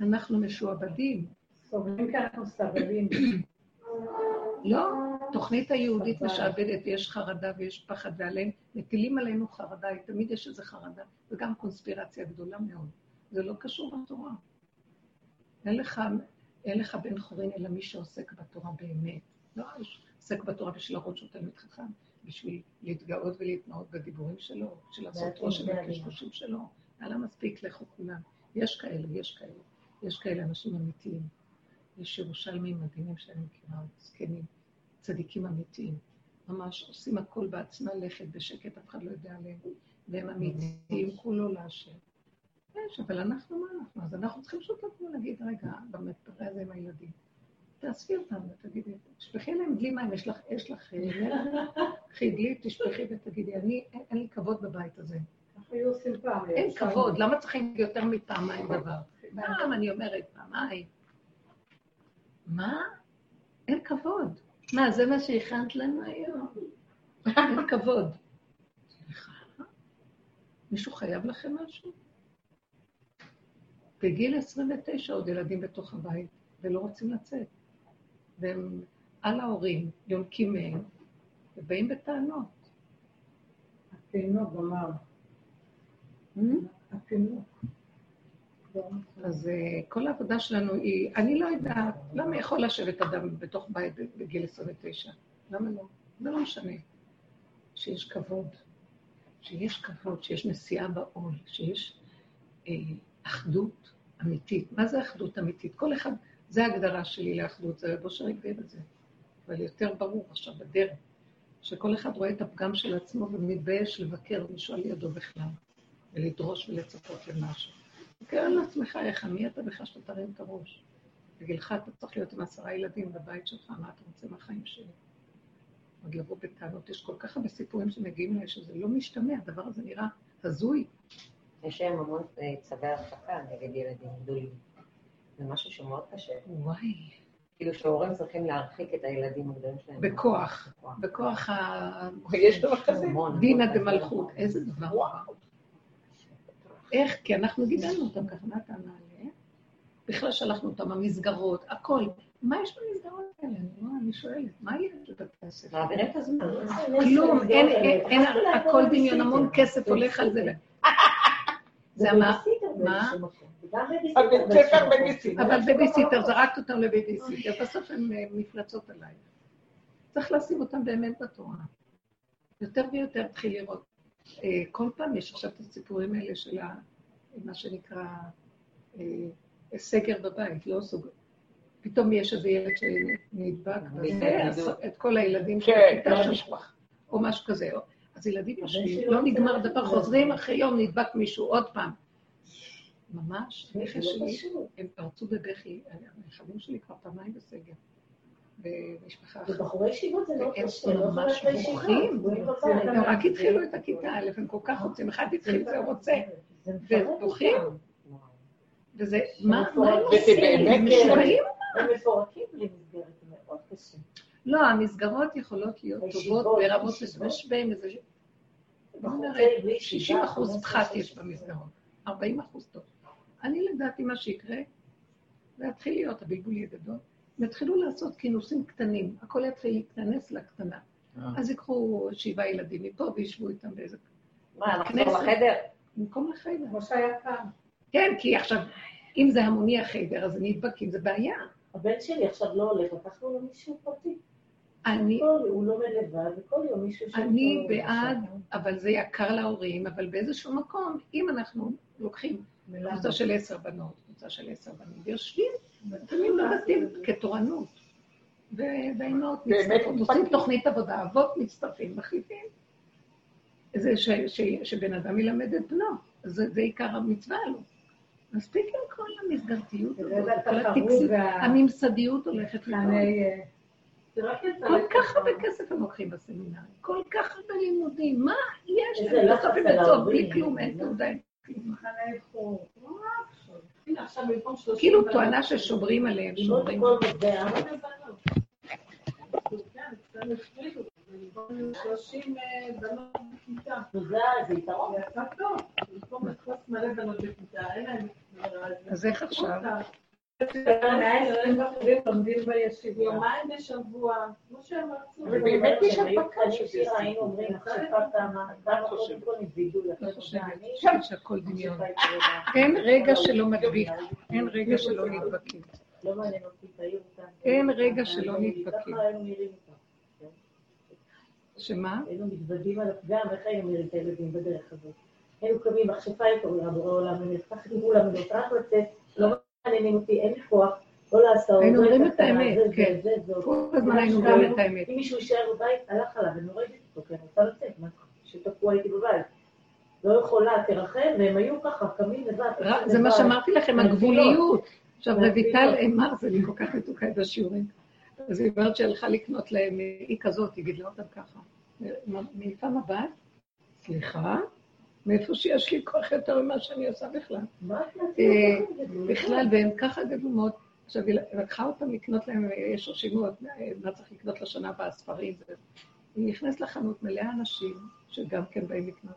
אנחנו משועבדים. סובלים כי אנחנו סבלים. לא, תוכנית היהודית משעבדת, ויש חרדה ויש פחד, ועליהם מטילים עלינו חרדה, תמיד יש איזו חרדה, וגם קונספירציה גדולה מאוד. זה לא קשור לתורה. אין לך, אין לך בן חורין אלא מי שעוסק בתורה באמת. לא עוסק בתורה בשביל להראות שהוא תלמיד חכם, בשביל להתגאות ולהתנאות בדיבורים שלו, בשביל לעשות רושם בקשקושים שלו. היה מספיק, לכו כולם. יש כאלה, יש כאלה. יש כאלה אנשים אמיתיים. יש ירושלמים מדהימים שאני מכירה, זקנים. צדיקים אמיתיים. ממש עושים הכל בעצמם לכת בשקט, אף אחד לא יודע עליהם, והם אמיתיים, כולו להשם. יש, אבל אנחנו מה אנחנו? אז אנחנו צריכים פשוט לבוא להגיד, רגע, במטרה הזה עם הילדים. תאספי אותם ותגידי, תשפכי להם דלי מים, יש לך, יש לך, אה, קחי דלי, תשפכי ותגידי, אני, אין לי כבוד בבית הזה. אין כבוד, למה צריכים יותר מפעמיים דבר? [LAUGHS] פעם אני אומרת, פעמיים. מה? אין כבוד. מה, זה מה שהכנת לנו היום? [LAUGHS] אין כבוד. מישהו חייב לכם משהו? בגיל 29 עוד ילדים בתוך הבית, ולא רוצים לצאת. והם על ההורים, יונקים מהם, ובאים בטענות. התינוק אמר. התינוק. אז אה, כל העבודה שלנו היא, אני לא יודעת, למה יכול לשבת אדם בתוך בית בגיל 29? למה לא? זה לא משנה. שיש כבוד, שיש כבוד, שיש נשיאה בעול, שיש אה, אחדות אמיתית. מה זה אחדות אמיתית? כל אחד, זה ההגדרה שלי לאחדות, זה רב אושר הגדיר את זה. אבל יותר ברור עכשיו בדרך, שכל אחד רואה את הפגם של עצמו ומתבייש לבקר מישהו על ידו בכלל, ולדרוש ולצפות למשהו. תקרא לעצמך איך, מי אתה בכלל שאתה תרים את הראש? בגילך אתה צריך להיות עם עשרה ילדים בבית שלך, מה אתה רוצה מהחיים שלי? עוד לבוא בטענות, יש כל כך הרבה סיפורים שמגיעים אליי שזה לא משתמע, הדבר הזה נראה הזוי. יש להם המון אה, צווי הרחקה נגד ילדים גדולים. זה משהו שמאוד קשה. וואי. כאילו שהורים צריכים להרחיק את הילדים הגדולים שלהם. בכוח, בכוח ה... יש דבר כזה? דינא דמלכות, איזה דבר. איך? כי אנחנו גידלנו אותם ככה, מה אתה מעלה? בכלל שלחנו אותם, המסגרות, הכל. מה יש במסגרות האלה? אני שואלת, מה יש בבתי הספר? מעבירים את הזמן. כלום, אין, הכל דמיון, המון כסף הולך על זה. [LAUGHS] זה מה? מה? אבל בייביסיטר, זרקת אותם לבייביסיטר, בסוף הם אה, מפלצות עליי. צריך לשים אותם באמת בתורה. יותר ויותר תתחיל לראות. אה, כל פעם יש עכשיו את הסיפורים האלה של מה שנקרא אה, סגר בבית, לא סוגר. פתאום יש איזה ילד שנדבק, את כל הילדים של הכיתה כן, שלך, או משהו כזה. אז ילדים יושבים, לא נגמר דבר, חוזרים אחרי יום, נדבק מישהו עוד פעם. ממש, נכס שלי, הם פרצו בבכי, הנכדים שלי כבר פעמיים בסגר. במשפחה אחת. ובחורי ישיבות זה לא קשה, הם ממש בוכים. הם רק התחילו את הכיתה א', הם כל כך רוצים, אחד התחיל והוא רוצה, ובוכים. וזה, מה הם עושים? הם משוגעים? הם מפורקים בלי מסגרת, זה מאוד קשה. לא, המסגרות יכולות להיות טובות ברמות, יש בהן איזה... בוא נראה, 60 אחוז פחת יש במסגרות, 40 אחוז טוב. אני לדעתי מה שיקרה, זה יתחיל להיות, הבלבול יהיה גדול, יתחילו לעשות כינוסים קטנים, הכל יתחיל להתכנס לקטנה. אז ייקחו שבעה ילדים מפה וישבו איתם באיזה... מה, נחזור לחדר? במקום לחדר. כמו שהיה פעם. כן, כי עכשיו, אם זה המוני החדר, אז נדבקים, זה בעיה. הבן שלי עכשיו לא הולך, לקחנו לו מישהו פרטי. אני, הוא לומד לבד, וכל יום מישהו ש... אני בעד, אבל זה יקר להורים, אבל באיזשהו מקום, אם אנחנו לוקחים קבוצה של עשר בנות, קבוצה של עשר בנים, ויושבים, ותמיד בבתים כתורנות, והאימהות מצטרפות, עושים תוכנית עבודה, אבות מצטרפים, מחליטים. זה שבן אדם ילמד את בנו, זה עיקר המצווה לו. מספיק עם כל המסגרתיות הזאת, כל הטקסית, הממסדיות הולכת לפעמים. כל כך הרבה כסף הם לוקחים בסמינרים, כל כך הרבה לימודים, מה יש להם? בסוף הם יוצאות ההורים. בלי כלום, אין תעודה, אין כלום. הנה, עכשיו במקום שלושים כאילו טוענה ששומרים עליהם, ללמוד שומרים. אז איך עכשיו? יומיים בשבוע, כמו שהם רצו. אבל באמת יש זה. היינו אומרים, אני חושבת שהכל דמיון. אין רגע שלא מדביק, אין רגע שלא נדבקים. אין רגע שלא נדבקים. שמה? היינו מתוודים על הפגם, איך היינו נראים את הילדים בדרך הזאת. היינו קמים, מכשפה בורא העולם, אני נפתחת עם כולם, אני רוצה רק לצאת, לא מעניינים אותי, אין לי כוח, כל ההסעות. היינו זה אומרים את האמת, כן. כל הזמן היינו אומרים את האמת. אם מישהו יישאר בבית, הלך עליו, אני הורגת אותו, כי אני רוצה לצאת, מה שתקוע איתי בבית. לא יכולה, תרחם, והם היו ככה, קמים לבד. זה מה שאמרתי לכם. הגבוליות. עכשיו. רויטל אמר, זה לי כל כך מתוקה את השיעורים. אז היא אומרת שהלכה לקנות להם, היא כזאת, היא גידלה אותם ככה. מעיפה מבט, סליחה, מאיפה שיש לי כוח יותר ממה שאני עושה בכלל. מה את אה, אותם? בכלל, והם ככה גדלו מאוד. עכשיו, היא לקחה אותם לקנות להם, אה, יש רשימות, אה, מה צריך לקנות לשנה הבאה, ספרים. זה- היא נכנסת לחנות מלאה אנשים, שגם כן באים לקנות,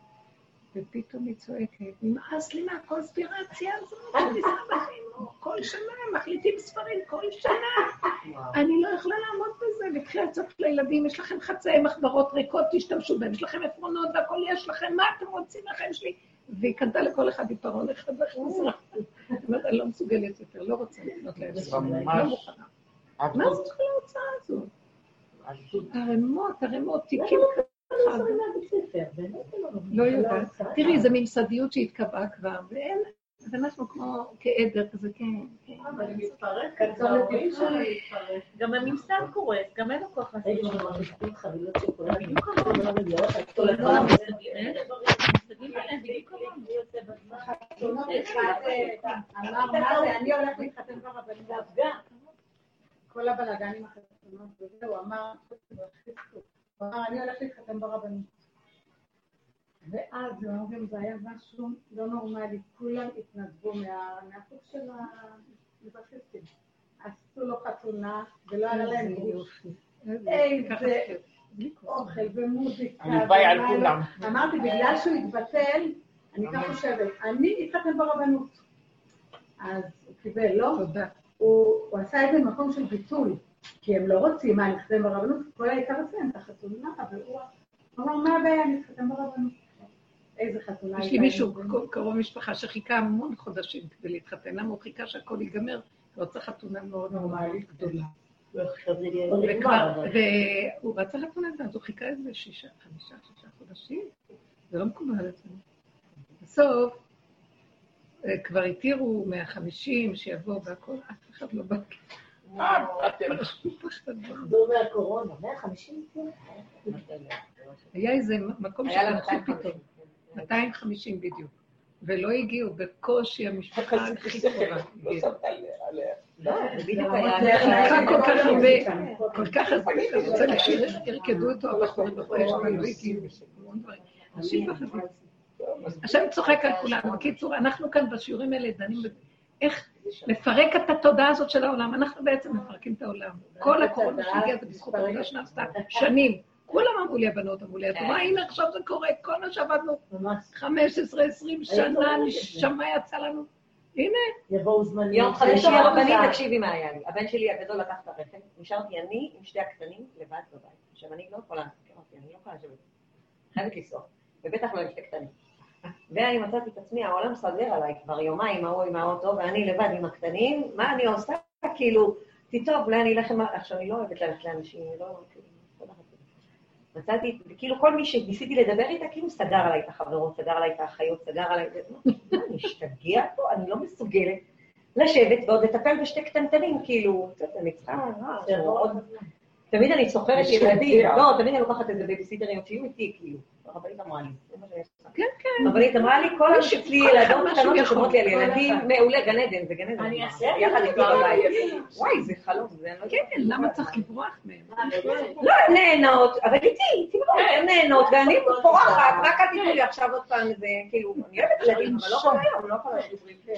ופתאום היא צועקת, נמאס לי מהקונספירציה הזאת של משרד החינוך, כל שנה מחליטים ספרים, כל שנה. אני לא יכולה לעמוד בזה, והתחילה לצעוק לילדים, יש לכם חצאי מחברות ריקות, תשתמשו בהם, יש לכם עפרונות והכל יש לכם, מה אתם רוצים לכם שלי? והיא קנתה לכל אחד עיפרון אחד אומרת, אני לא מסוגלת יותר, לא רוצה לקנות להם ספרים, לא. מוכנה. מה זאת כל ההוצאה הזאת? ערימות, ערימות, תיקים לא מבינה. לא יודעת. עושה. תראי, זו ממסדיות שהתקבעה כבר, ואין, ואנחנו כמו כעדר כזה, כן, כן. אבל היא מתפרקת. גם הממסד קורס, גם אין לו כוח לעשות לא כל לא, זה, אני הולך להתחתן הבלאגנים החתונות וזה, הוא אמר, הוא אמר, אני הולך להתחתן ברבנות. ואז הם אומרים, זה היה משהו לא נורמלי, כולם התנדבו מה- מהסוג של המזרחיסטים. עשו לו חתונה, ולא היה להם. יופי. איזה. אוכל ומוזיקה. הלוואי על לא. כולם. אמרתי, בגלל שהוא התבטל, אני כך חושבת, אני אתחתן ברבנות. אז הוא קיבל, לא? תודה. הוא הוא עשה את זה במקום של ביטול, כי הם לא רוצים, מה, להתחתן ברבנות? כל העיקר לסיים את החתונה, אבל הוא אמר, מה הבעיה, אני אתחתן ברבנות. איזה חתונה יש לי מישהו. קרוב- משפחה, שחיכה המון חודשים כדי להתחתן. למה הוא חיכה שהכל ייגמר? הוא רצה חתונה מאוד נורמלית גדולה. והוא רצה חתונה, אז הוא חיכה איזה שישה, חמישה, שישה חודשים. זה לא מקובל אצלנו. בסוף, אה, כבר התירו מהחמישים שיבוא והכל, אף אחד לא בא. אתם- חזור מהקורונה, 150 היה איזה מקום שפתחו 250. פתאום, 250 בדיוק. ולא הגיעו, בקושי המשפחה הכי קרובה. לא שמת עליה. לא, בדיוק היה... היה- כל כך הרבה. כל כך הרבה, אתה רוצה שירקדו אותו הבחורים בחודש, לא דברים. אנשים פחדים. השם צוחק על כולנו. בקיצור, אנחנו כאן בשיעורים האלה דנים. איך לפרק את התודעה הזאת של העולם. אנחנו בעצם מפרקים את העולם. כל הקורונה שהגיעה זה בזכות העבודה שנעשתה שנים. כולם אמרו לי, הבנות אמרו לי, את רואה, הנה עכשיו זה קורה, כל מה שעבדנו ממש. 15, 20 שנה, נשמה יצא לנו. הנה, יבואו זמנים. יום חמישי שעה. תקשיבי מה היה לי. הבן שלי הגדול לקח את הרכב, נשארתי אני עם שתי הקטנים לבד בבית. עכשיו, אני לא יכולה, אני לא יכולה לשבת, חייבת לנסוע, ובטח לא עם שתי קטנים. ואני מצאתי את עצמי, העולם סגר עליי כבר יומיים, ההוא עם האוטו, ואני לבד עם הקטנים, מה אני עושה? כאילו, תטוב, אולי אני אלך עם... עכשיו, אני לא אוהבת ללכת לאנשים, אני לא... כאילו, לא. מצאתי, כאילו כל מי שניסיתי לדבר איתה, כאילו סגר עליי את החברות, סגר עליי את האחיות, סגר עליי... מה, אני אשתגע פה? אני לא מסוגלת לשבת ועוד לטפל בשתי קטנטנים, כאילו, אני צריכה... אה, זה תמיד אני שוכרת ילדים. לא, תמיד אני לוקחת איזה בייביסיטרים שיהיו איתי, כאילו. הרבנית אמרה לי, זה. כן, כן. הרבנית אמרה לי, כל אצלי ילדות קטנות ששומרות לי על ילדים. מעולה, גן עדן, זה גן עדן. אני אעשה יחד איתי בבית. וואי, זה חלום, זה... לא יודעת. כן, למה צריך לברוח מהם? לא, הן נהנות, אבל איתי, איתי בבית, הן נהנות, ואני פורחת, רק אל תיתנו לי עכשיו עוד פעם איזה, כאילו, אני אוהבת ילדים, אבל לא כל היום, לא כל היום.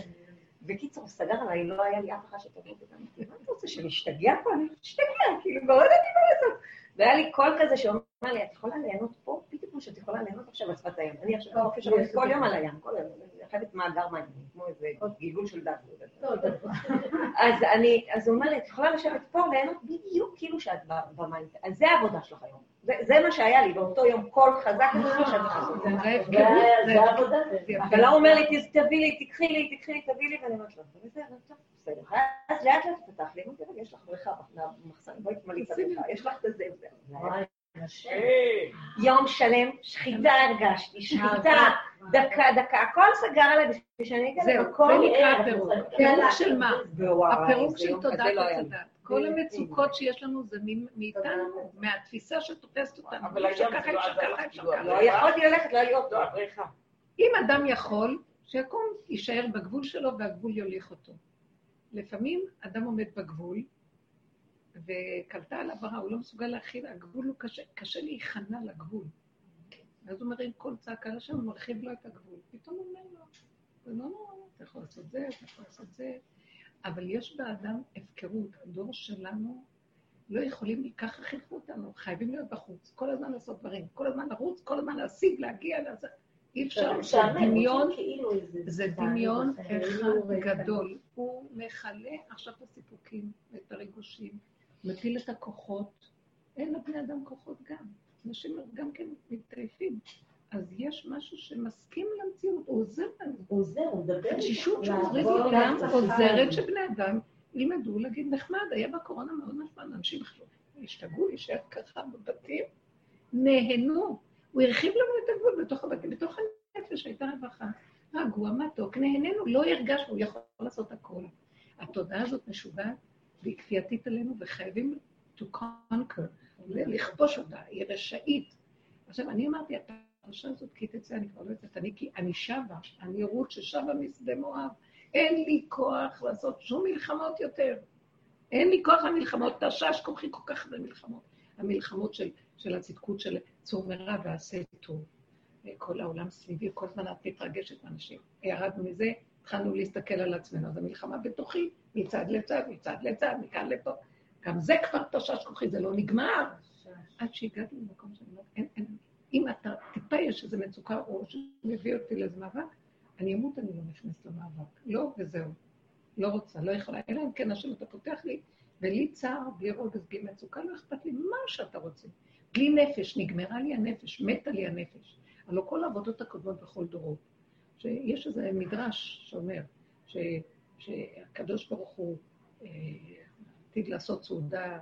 בקיצור, הוא סגר עליי, לא היה לי אף אחד שתבוא וגם, מה אתה רוצה, שנשתגע פה? אני אשתגע, כאילו, לא ידעתי מה לעשות. והיה לי קול כזה שאומר לי, את יכולה ליהנות פה, כמו שאת יכולה ליהנות עכשיו על שפת הים. אני עכשיו בחופש שלנו כל יום על הים, כל יום, אני חייבת מאגר מים, כמו איזה גלגול של דף. לא יודעת. אז אני, אז הוא אומר לי, את יכולה לשבת פה, ליהנות בדיוק כאילו שאת במים. אז זה העבודה שלך היום. זה- מה שהיה לי באותו יום, קול חזק. זה זה ההפקרות, זה העבודה. אבל הוא אומר לי, "תז- תביא לי, תקחי לי, תקחי לי, תביא לי, ואני אומרת לו, בסדר. אז לאט לאט פתח לי, יש לך בריכה במחסן, בואי תמלאי את הבריכה, יש לך את הזה יום שלם, שחיטה הרגשתי, שחיטה, דקה, דקה, הכל סגר עליי בשביל שאני אגיד זהו, הכל זה נקרא פירוק. פירוק של מה? הפירוק של תודעת לא. הדת. כל המצוקות שיש לנו זה מאיתנו, מהתפיסה שתופסת אותנו. אבל אפשר היום ככה, זה לא אפשר עזר ככה, לך, אפשר ככה. לא יכולתי ללכת, לא היה לי אוטו, הבריכה. אם אדם יכול, שיקום, יישאר בגבול שלו והגבול יוליך אותו. לפעמים אדם עומד בגבול, וקלטה עליו הרע, הוא לא מסוגל להכיל, הגבול הוא קשה, קשה להיכנע לגבול. אז הוא מרים קול צעקה לשם, הוא מרחיב לו את הגבול. פתאום הוא אומר לו, זה לא נורא, אתה יכול לעשות זה, אתה יכול לעשות זה. אבל יש באדם הפקרות. הדור שלנו לא יכולים, ככה חינכו אותנו, חייבים להיות בחוץ, כל הזמן לעשות דברים, כל הזמן לרוץ, כל הזמן להשיג, להגיע, לעשות. אי אפשר, זה דמיון, כאילו זה דמיון אחד גדול. הוא מכלה עכשיו את הסיפוקים ואת הריגושים, מפיל את הכוחות. אין לבני אדם כוחות גם. אנשים גם כן מתעייפים. אז יש משהו שמסכים למציאות, הוא עוזר לנו. הוא עוזר, הוא מדבר. התשישות את השכר. עוזרת שבני אדם ילמדו להגיד נחמד, היה בקורונה מאוד נחמד, אנשים השתגעו להישאר ככה בבתים, נהנו. הוא הרחיב לנו את הגבול בתוך הבתים, בתוך הנפש הייתה רווחה. רגוע, מתוק, נהנינו, לא הרגשנו, הוא יכול לעשות הכל. התודעה הזאת משוגעת והיא כפייתית עלינו, וחייבים to conquer, לכבוש אותה, היא רשאית. עכשיו, אני אמרתי, הפרשה הזאת, כי תצא, אני כבר לא יודעת, אני, כי אני שבה, אני רות ששבה משדה מואב. אין לי כוח לעשות שום מלחמות יותר. אין לי כוח למלחמות, תשש כוחי כל כך הרבה מלחמות. המלחמות של, של הצדקות של צור מרע ועשה טוב. כל העולם סביבי, כל הזמן את מתרגשת מאנשים. ירדנו מזה, התחלנו להסתכל על עצמנו. אז המלחמה בתוכי, מצד לצד, מצד לצד, מכאן לפה. גם זה כבר תשש כוחי, זה לא נגמר. עד שהגעתי למקום שאני אומרת, אין, אין, אם אתה, טיפה יש איזו מצוקה או שמביא אותי לאיזה מאבק, אני אמות, אני לא נכנסת למאבק. לא, וזהו. לא רוצה, לא יכולה. אלא אם כן, השם, אתה פותח לי, ולי צער, בלי רוגז, בלי מצוקה, לא אכפת לי מה שאתה רוצה. בלי נפש, נגמרה לי הנפש, מתה לי הנפש. הלוא כל העבודות הקודמות בכל דורות. שיש איזה מדרש שאומר ש, שהקדוש ברוך הוא אה, עתיד לעשות סעודה,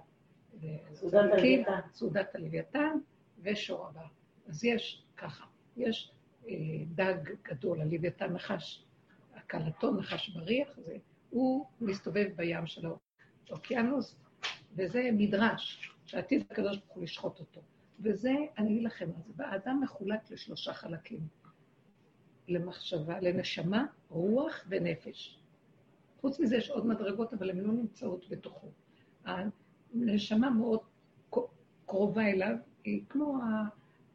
סעודת הלוויתן. סעודת הלוויתן ושור הבא. אז יש ככה, יש אה, דג גדול, הלוויתן נחש, הקלטו נחש בריח, זה, הוא מסתובב בים של האוקיינוס, וזה מדרש, שעתיד הקדוש ברוך הוא לשחוט אותו. וזה, אני אגיד לכם זה, האדם מחולק לשלושה חלקים, למחשבה, לנשמה, רוח ונפש. חוץ מזה יש עוד מדרגות, אבל הן לא נמצאות בתוכו. הנשמה מאוד קרובה אליו, היא כמו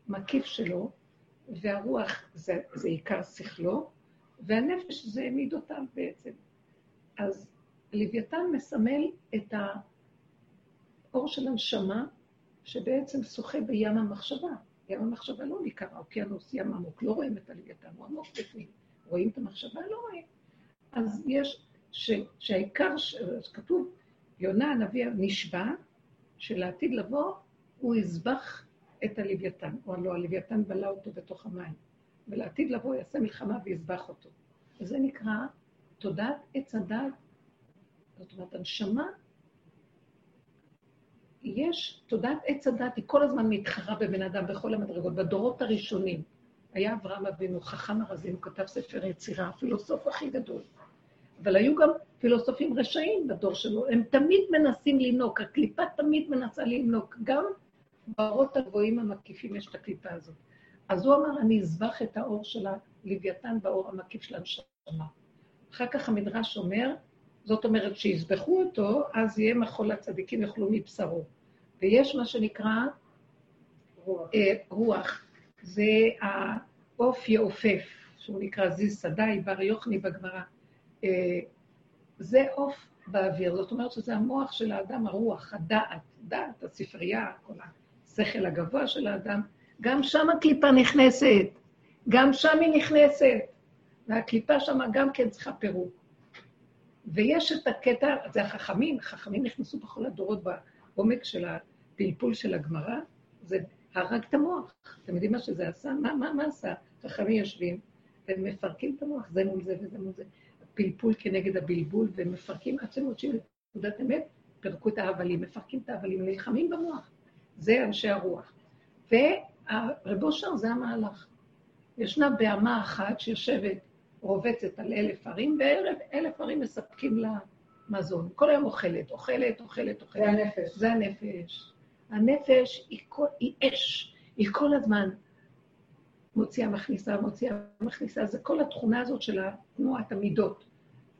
המקיף שלו, והרוח זה, זה עיקר שכלו, והנפש זה מידותיו בעצם. אז לוויתן מסמל את האור של הנשמה, שבעצם שוחה בים המחשבה. ים המחשבה לא ניכר, האוקיינוס ים עמוק, לא רואים את הלוויתן, הוא עמוק בפנים. רואים את המחשבה? לא רואים. אז יש, ש, שהעיקר, כתוב, יונה הנביא נשבע, שלעתיד לבוא הוא יזבח את הלוויתן, או הלא הלוויתן בלע אותו בתוך המים, ולעתיד לבוא יעשה מלחמה ויזבח אותו. וזה נקרא תודעת עץ הדת, זאת אומרת, הנשמה, יש, תודעת עץ הדת היא כל הזמן מתחרה בבן אדם בכל המדרגות, בדורות הראשונים. היה אברהם אבינו, חכם ארזים, הוא כתב ספר יצירה, הפילוסוף הכי גדול. אבל היו גם פילוסופים רשעים בדור שלו, הם תמיד מנסים לנהוג, הקליפה תמיד מנסה לנהוג, גם באורות הגבוהים המקיפים יש את הקליפה הזאת. אז הוא אמר, אני אזבח את האור של הלוויתן באור המקיף של הנשמה. אחר כך המדרש אומר, זאת אומרת, שיזבחו אותו, אז יהיה מחול הצדיקים יאכלו מבשרו. ויש מה שנקרא רוח. אה, רוח. זה העוף יעופף, שהוא נקרא זיז שדאי, בר יוחני בגמרא. אה, זה עוף באוויר, זאת אומרת שזה המוח של האדם, הרוח, הדעת, דעת, הספרייה, כל השכל הגבוה של האדם. גם שם הקליפה נכנסת, גם שם היא נכנסת, והקליפה שם גם כן צריכה פירוק. ויש את הקטע, זה החכמים, החכמים נכנסו בכל הדורות בעומק של הפלפול של הגמרא, זה הרג את המוח. אתם יודעים מה שזה עשה? מה, מה, מה עשה? חכמים יושבים ומפרקים את המוח, זה מול זה וזה מול זה. פלפול כנגד הבלבול, ומפרקים עד שהם מוצאים נקודת אמת, פירקו את ההבלים, מפרקים את ההבלים, נלחמים במוח. זה אנשי הרוח. והרב אושר זה המהלך. ישנה בהמה אחת שיושבת, רובצת על אלף ערים, וערב אלף ערים מספקים לה מזון. כל היום אוכלת, אוכלת, אוכלת, אוכלת. זה הנפש. זה הנפש. הנפש היא, כל, היא אש, היא כל הזמן מוציאה, מכניסה, מוציאה, מכניסה. זה כל התכונה הזאת של תנועת המידות.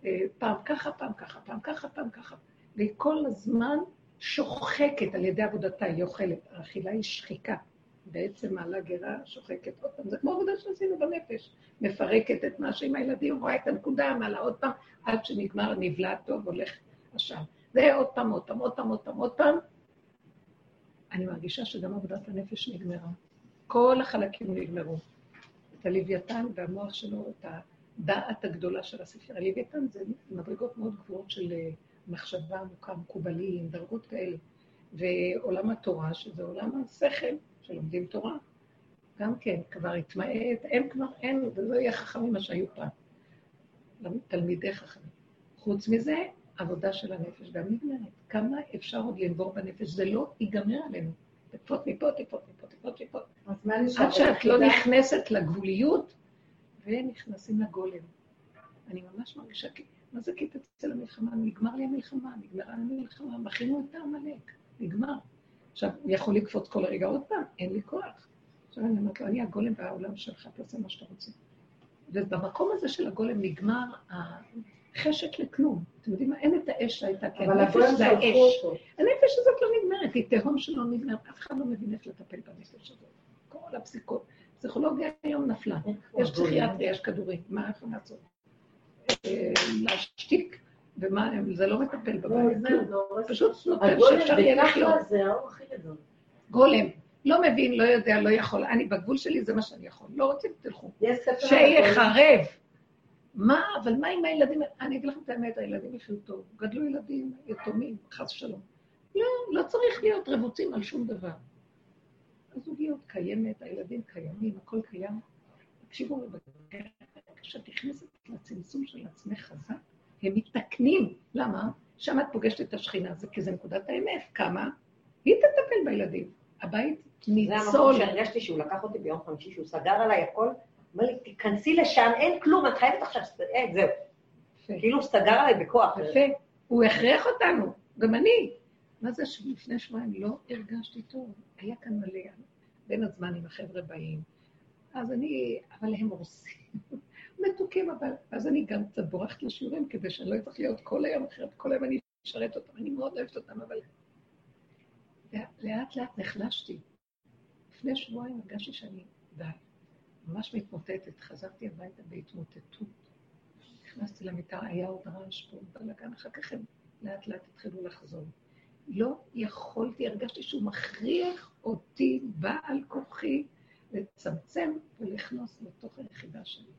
אה, פעם ככה, פעם ככה, פעם ככה, פעם ככה. והיא כל הזמן שוחקת על ידי עבודתה, היא אוכלת. האכילה היא שחיקה. בעצם מעלה גרה, שוחקת עוד פעם. זה כמו עבודה שעשינו בנפש. מפרקת את מה שעם הילדים, רואה את הנקודה, מעלה עוד פעם, עד שנגמר, נבלע טוב, הולך השם. זה עוד פעם, עוד פעם, עוד פעם, עוד פעם. אני מרגישה שגם עבודת הנפש נגמרה. כל החלקים נגמרו. את הלוויתן והמוח שלו, את הדעת הגדולה של הספר. הלוויתן זה מדרגות מאוד גבוהות של אה, מחשבה עמוקה, מקובלים, דרגות כאלה. ועולם התורה, שזה עולם השכל, שלומדים תורה, גם כן, כבר התמעט, אין כבר, אין, ולא יהיה חכמים מה שהיו פעם. תלמידי חכמים. חוץ מזה, עבודה של הנפש גם נגמרת. כמה אפשר עוד לנבור בנפש? זה לא ייגמר עלינו. טיפות טיפות טיפות טיפות. אז מה נשאר? עד שאת לא נכנסת לגבוליות, ונכנסים לגולם. אני ממש מרגישה, מה זה קיטץ אצל המלחמה? נגמר לי המלחמה, נגמרה המלחמה, מכינו את העמלק, נגמר. עכשיו, הוא יכול לקפוץ כל רגע עוד פעם, אין לי כוח. עכשיו אני אומרת לו, אני הגולם והעולם שלך, תעשה מה שאתה רוצה. ובמקום הזה של הגולם נגמר החשק לכלום. אתם יודעים מה? אין את האש שהייתה, כי הנפש זה האש. הנפש הזאת לא נגמרת, היא תהום שלא נגמרת, אף אחד לא מבין איך לטפל בנפש הזאת. כל הפסיקות. פסיכולוגיה היום נפלה. יש פסיכיאטריה, יש כדורים, מה אנחנו לעשות? אה, להשתיק, ומה, זה לא מטפל בבעיה, כלום. פשוט נותן הגולם שאפשר יהיה לחיות. זה האור הכי גדול. גולם. לא מבין, לא יודע, לא יכול. אני, בגבול שלי זה מה שאני יכול. לא רוצים, תלכו. שיחרב. מה, אבל מה עם הילדים? אני אגיד לכם את האמת, הילדים יחיו טוב. גדלו ילדים יתומים, חס ושלום. לא, לא צריך להיות רבוצים על שום דבר. הזוגיות קיימת, הילדים קיימים, הכל קיים. תקשיבו, כשאת נכנסת לצמצום של עצמך חזק, הם מתקנים. למה? שם את פוגשת את השכינה, זה כי זה נקודת האמת. כמה? היא תטפל בילדים. הבית זה המקום ניצול. שהרגשתי שהוא לקח אותי ביום חמישי, שהוא סגר עליי הכל, אמר לי, תיכנסי לשם, אין כלום, את חייבת עכשיו, אין, זהו. כאילו הוא סגר עליי בכוח. יפה. הוא הכריח אותנו, גם אני. מה זה שלפני שבועיים לא הרגשתי טוב? היה כאן מלא, בין הזמנים החבר'ה באים. אז אני, אבל הם הורסים. [LAUGHS] מתוקים, אבל... אז אני גם קצת בורחת לשיעורים כדי שאני לא אצטרך להיות כל היום, אחרת כל היום אני אשרת אותם. אני מאוד אוהבת אותם, אבל... לאט לאט נחלשתי. לפני שבועיים הרגשתי שאני די, ממש מתמוטטת. חזרתי הביתה בהתמוטטות. נכנסתי למיטה, היה עוד רעש פה, בלאגן, אחר כך הם לאט לאט התחילו לחזור. לא יכולתי, הרגשתי שהוא מכריח אותי בעל כוחי לצמצם ולכנוס לתוך היחידה שלי.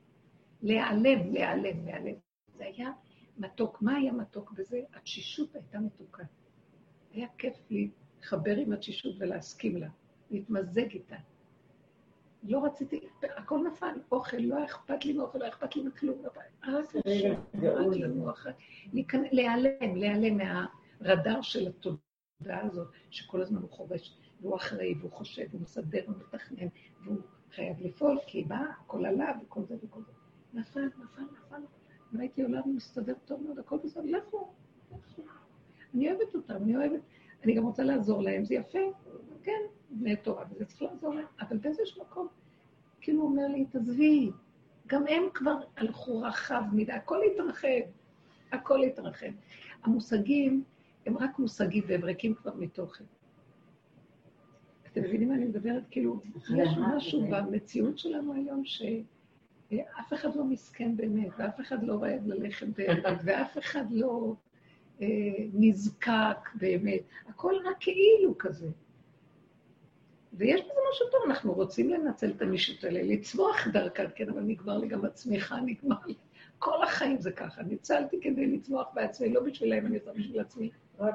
להיעלם, להיעלם, להיעלם. זה היה מתוק. מה היה מתוק בזה? התשישות הייתה מתוקה. היה כיף להתחבר עם התשישות ולהסכים לה, להתמזג איתה. לא רציתי, הכל נפל, אוכל, לא אכפת לי מאוכל, לא אכפת לי מכלום, לנוח, רק להיכנס- להיעלם, להיעלם מהרדאר של התודעה הזאת, שכל הזמן הוא חובש, והוא אחראי, והוא חושב, והוא מסדר, והוא מתכנן, והוא חייב לפעול, כי מה, הכל עליו, וכל זה וכל זה. נפל, נפל, נפל. והייתי עולה ומסתדר טוב מאוד, הכל בסדר, לכו, לכו. אני אוהבת אותם, אני אוהבת, אני גם רוצה לעזור להם, זה יפה, כן, בני תורה, וזה צריך לעזור להם, אבל באיזשהו מקום, כאילו הוא אומר לי, תעזבי, גם הם כבר הלכו רחב מדי, הכל התרחב, הכל התרחב. המושגים הם רק מושגים והם ריקים כבר מתוכן. אתם מבינים מה אני מדברת? כאילו, יש משהו במציאות שלנו היום שאף אחד לא מסכן באמת, ואף אחד לא רעב ללחם באמת, [LAUGHS] ואף אחד לא אה, נזקק באמת. הכל רק כאילו כזה. ויש בזה משהו טוב, אנחנו רוצים לנצל את המישות האלה, לצמוח דרכן, כן, אבל נגמר לי גם הצמיחה, נגמר לי. כל החיים זה ככה, ניצלתי כדי לצמוח בעצמי, לא בשבילם, אני עושה בשביל עצמי.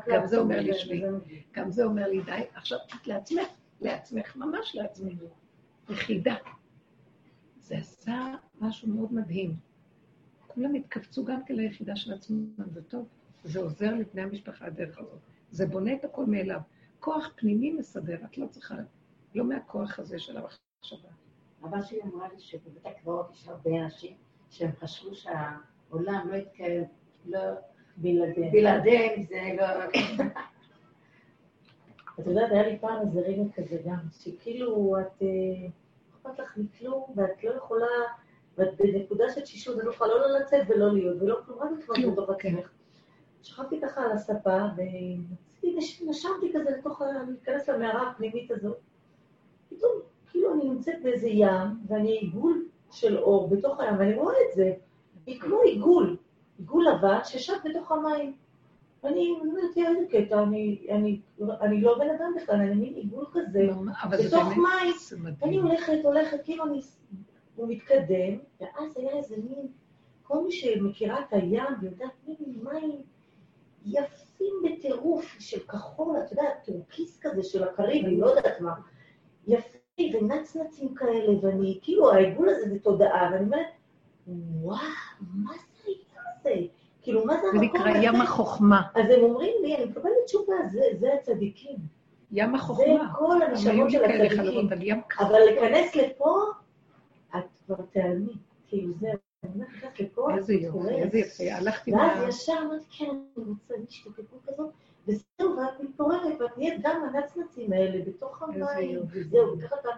גם זה אומר לי שבי. גם זה אומר לי, די, עכשיו את לעצמך, לעצמך, ממש לעצמי. יחידה. זה עשה משהו מאוד מדהים. כולם התכווצו גם כן ליחידה של עצמם, זה טוב. זה עוזר לבני המשפחה הדרך הזאת. זה בונה את הכל מאליו. כוח פנימי מסדר, את לא צריכה, לא מהכוח הזה של המחשבה. הבת שלי אמרה לי שבבית הקברות יש הרבה אנשים שהם חשבו שהעולם לא יתקיים, לא... בלעדיהם. בלעדיהם זה לא... [LAUGHS] את יודעת, היה לי פעם איזה רגע כזה גם, שכאילו את, אה, לא אכפת לך מכלום, ואת לא יכולה, ואת בנקודה של תשישות, את לא יכולה לא לצאת ולא להיות, ולא כלום, רק לתמוך בתוך עצמך. שכבתי ככה על הספה, ונשמתי כזה לתוך, להיכנס למערה הפנימית הזאת. פתאום, כאילו אני נמצאת באיזה ים, ואני עיגול של אור בתוך הים, ואני רואה את זה. היא כמו עיגול, עיגול לבן ששט בתוך המים. אני אומרת, יא, איזה קטע, אני, אני, אני לא בן אדם בכלל, אני מין עיגול כזה, זה בתוך מים. אני. הולכת, הולכת, כאילו אני... הוא מתקדם, ואז היה איזה מין... כל מי שמכירה את הים ויודעת מין מים יפים בטירוף של כחול, את יודעת, טורקיס כזה של הקריבי, לא יודעת מה. יפים ונצנצים כאלה, ואני, כאילו, העיגול הזה זה תודעה, ואני אומרת, וואו, מה זה הים הזה? כאילו, מה זה זה המקום נקרא הזה? ים החוכמה. אז הם אומרים לי, אני מקבלת תשובה, זה, זה הצדיקים. ים זה החוכמה. כל היו הנשמות של הצדיקים. אבל להיכנס לפה, את כבר תיעלמי. כאילו זהו, אני נכנסת לפה, איזה יופי. איזה יפה. הלכתי ואז. ישר אמרתי, כן, אני רוצה להשתתפות כזאת, וזהו, ואת מתעוררת, ואת נהיית גם הנצנצים האלה בתוך המים. וזהו, וככה אתה...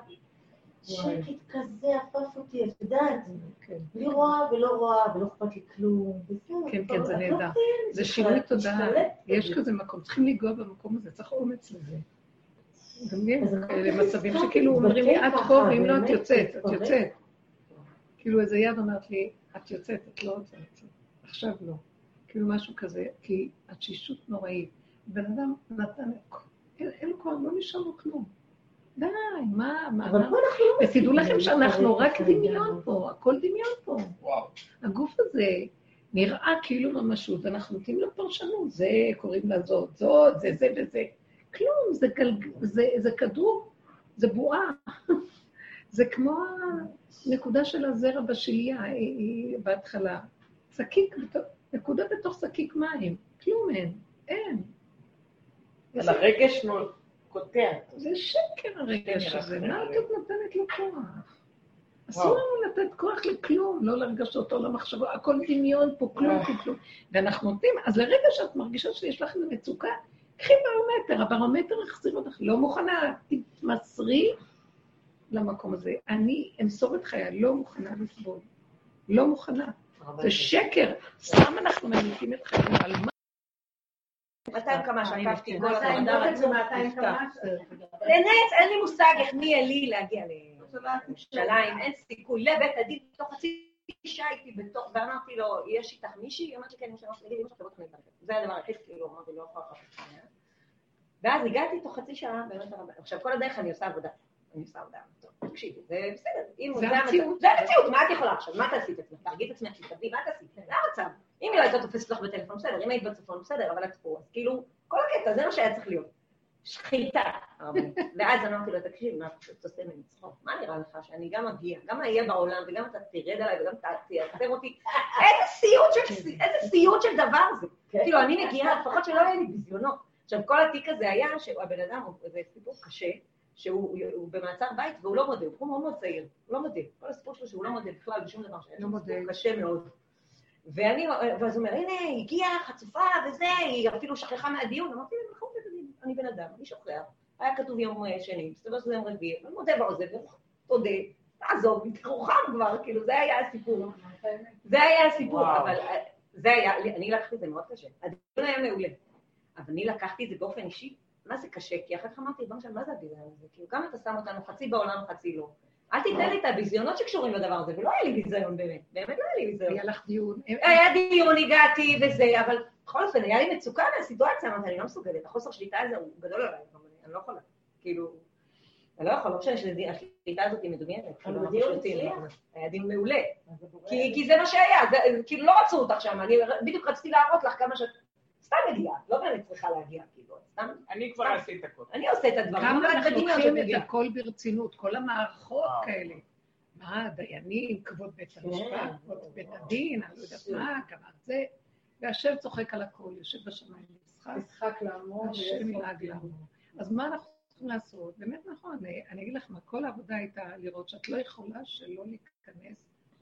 שקט כזה עפף אותי, את יודעת, כן. בלי רואה ולא רואה, ולא אכפת לי כלום. כן, כן, לא- זה לא נהדר. קיימת זה שינוי תודעה. יש. כזה מקום, צריכים לנגוע במקום הזה, צריך אומץ לזה. גם אמרתי, כאלה מצבים "סליחה, שכאילו אומרים לי, את פה, ואם לא, את יוצאת, את תתפרק." יוצאת. כאילו איזה יד אומרת לי, את יוצאת, את לא רוצה לצאת. עכשיו לא. כאילו משהו כזה, כי התשישות נוראית. בן אדם נתן, אין אין לו כבר, לא נשאר לו כלום. די, מה, מה, אבל? פה אנחנו לא ותדעו לכם שאנחנו רק. דמיון פה, הכל דמיון פה. וואו. הגוף הזה נראה כאילו ממשות, ואנחנו נותנים לו פרשנות, זה קוראים לה זאת, זאת, זה זה וזה. כלום, זה, גלג... זה, זה כדור, זה בועה. [LAUGHS] זה כמו הנקודה של הזרע בשלייה היא- היא בהתחלה. שקיק, נקודה בתוך שקיק מים, כלום אין, אין. אבל הרגש קוטע. זה שקר הרגש הזה, מה. את עוד נותנת לו כוח? אסור. לנו לתת כוח לכלום, לא לרגשות או למחשבות, הכל דמיון פה, כלום, וואו. כלום, כלום. ואנחנו נותנים, אז לרגע שאת מרגישה שיש לך איזו מצוקה, קחי ברומטר, הברומטר יחזיר אותך, לא מוכנה, תתמסרי למקום הזה. אני אמסור את חיי, לא מוכנה לסבול. לא מוכנה. זה שקר, סתם אנחנו מניפים את חיינו, על מה? 200 כמה שעקפתי, כל מאתיים כמה. באמת, אין לי מושג איך מי יהיה לי להגיע לירושלים, אין סיכוי. לבית הדין, תוך חצי שעה הייתי בתוך, ואמרתי לו, יש איתך מישהי? אמרתי, כן, יש אמרתי, תגידי, אמא שלך תכנית את זה הדבר היחיד, כאילו, אמרתי, לא יכולה שנייה. ואז הגעתי תוך חצי שעה, באמת הרבה. עכשיו, כל הדרך אני עושה עבודה. אני עושה עבודה. טוב, תקשיבי, זה בסדר. זה המציאות. זה המציאות, מה את יכולה עכשיו? מה תעשי את עצמך? תרגיעי את עצמך, תתכבדי, מה תעשי? זה המצב. אם היא לא הייתה תופסת לך בטלפון, בסדר, אם היית בצפון, בסדר, אבל את פה, אז כאילו, כל הקטע, זה מה שהיה צריך להיות. שחיטה. הרבנית. [LAUGHS] ואז אמרתי לו, תקשיב, מה פשוט עושה ממני צחוק? מה נראה לך שאני גם אגיע, גם אהיה בעולם, וגם אתה תרד עליי, וגם אתה תייצר אותי? [LAUGHS] איזה סיוט של, איזה סיוט של דבר זה. כאילו, אני מגיעה, לפחות שלא יהיה לי ביזיונות. עכשיו, כל התיק הזה היה שהבן אדם, זה סיפור קשה, שהוא הוא במעצר בית והוא לא מודה, הוא מאוד מאוד צעיר, הוא לא מודה. כל הסיפור שלו שהוא לא מודה בכלל בשום דבר, שהיה לא מודה. קשה מאוד. ואני, ואז הוא אומר, הנה, הגיעה חצופה וזה, היא אפילו שכחה מהדיון. אמרתי לה, נכון, אני בן אדם, אני שוכח. היה כתוב יום אה, שני, מסתבר שזה יום רביעי, אני מודה ועוזב, תודה, תעזוב, תרוחם כבר, כאילו, זה היה הסיפור. זה היה הסיפור. אבל אה, זה היה, אני לקחתי את זה מאוד קשה. הדיון היה מעולה. אבל אני לקחתי את זה באופן אישי, מה זה קשה? כי אחר כך אמרתי, בוא נשאל, מה זה הביזיון הזה? כאילו, גם אתה שם אותנו חצי בעולם, חצי לא. אל תיתן לי את הביזיונות שקשורים לדבר הזה, ולא היה לי ביזיון באמת, באמת לא היה לי ביזיון. היה לך דיון. היה דיון, הגעתי וזה, אבל בכל אופן, היה לי מצוקה מהסיטואציה, אמרתי, אני לא מסוגלת, החוסר שליטה הזה הוא גדול עליי, אבל אני- אני לא יכולה. כאילו, אני לא יכולה, לא משנה שהשליטה הזאת היא מדומיינת. כאילו, אנחנו הדיון שולטים, הצליח. אבל היה דיון מעולה. כי, כי זה מה שהיה, כאילו לא רצו אותך שם, אני בדיוק רציתי להראות לך כמה שאת סתם מגיעה, לא באמת צריכה להגיע, כאילו, אני כבר עשיתי הכל. אני עושה את הדברים, את אנחנו לוקחים את. הכל ברצינות, כל המערכות. כאלה. מה, דיינים, כבוד בית כן. המשפט, כבוד בית הדין, אני לא יודעת מה, כמה זה. והשם צוחק על הכל, יושב בשמיים במשחק, משחק לעמוד. השם ילעג לנו. אז מה אנחנו צריכים לעשות, באמת נכון, אני אגיד לך מה, כל העבודה הייתה לראות שאת לא יכולה שלא להיכנס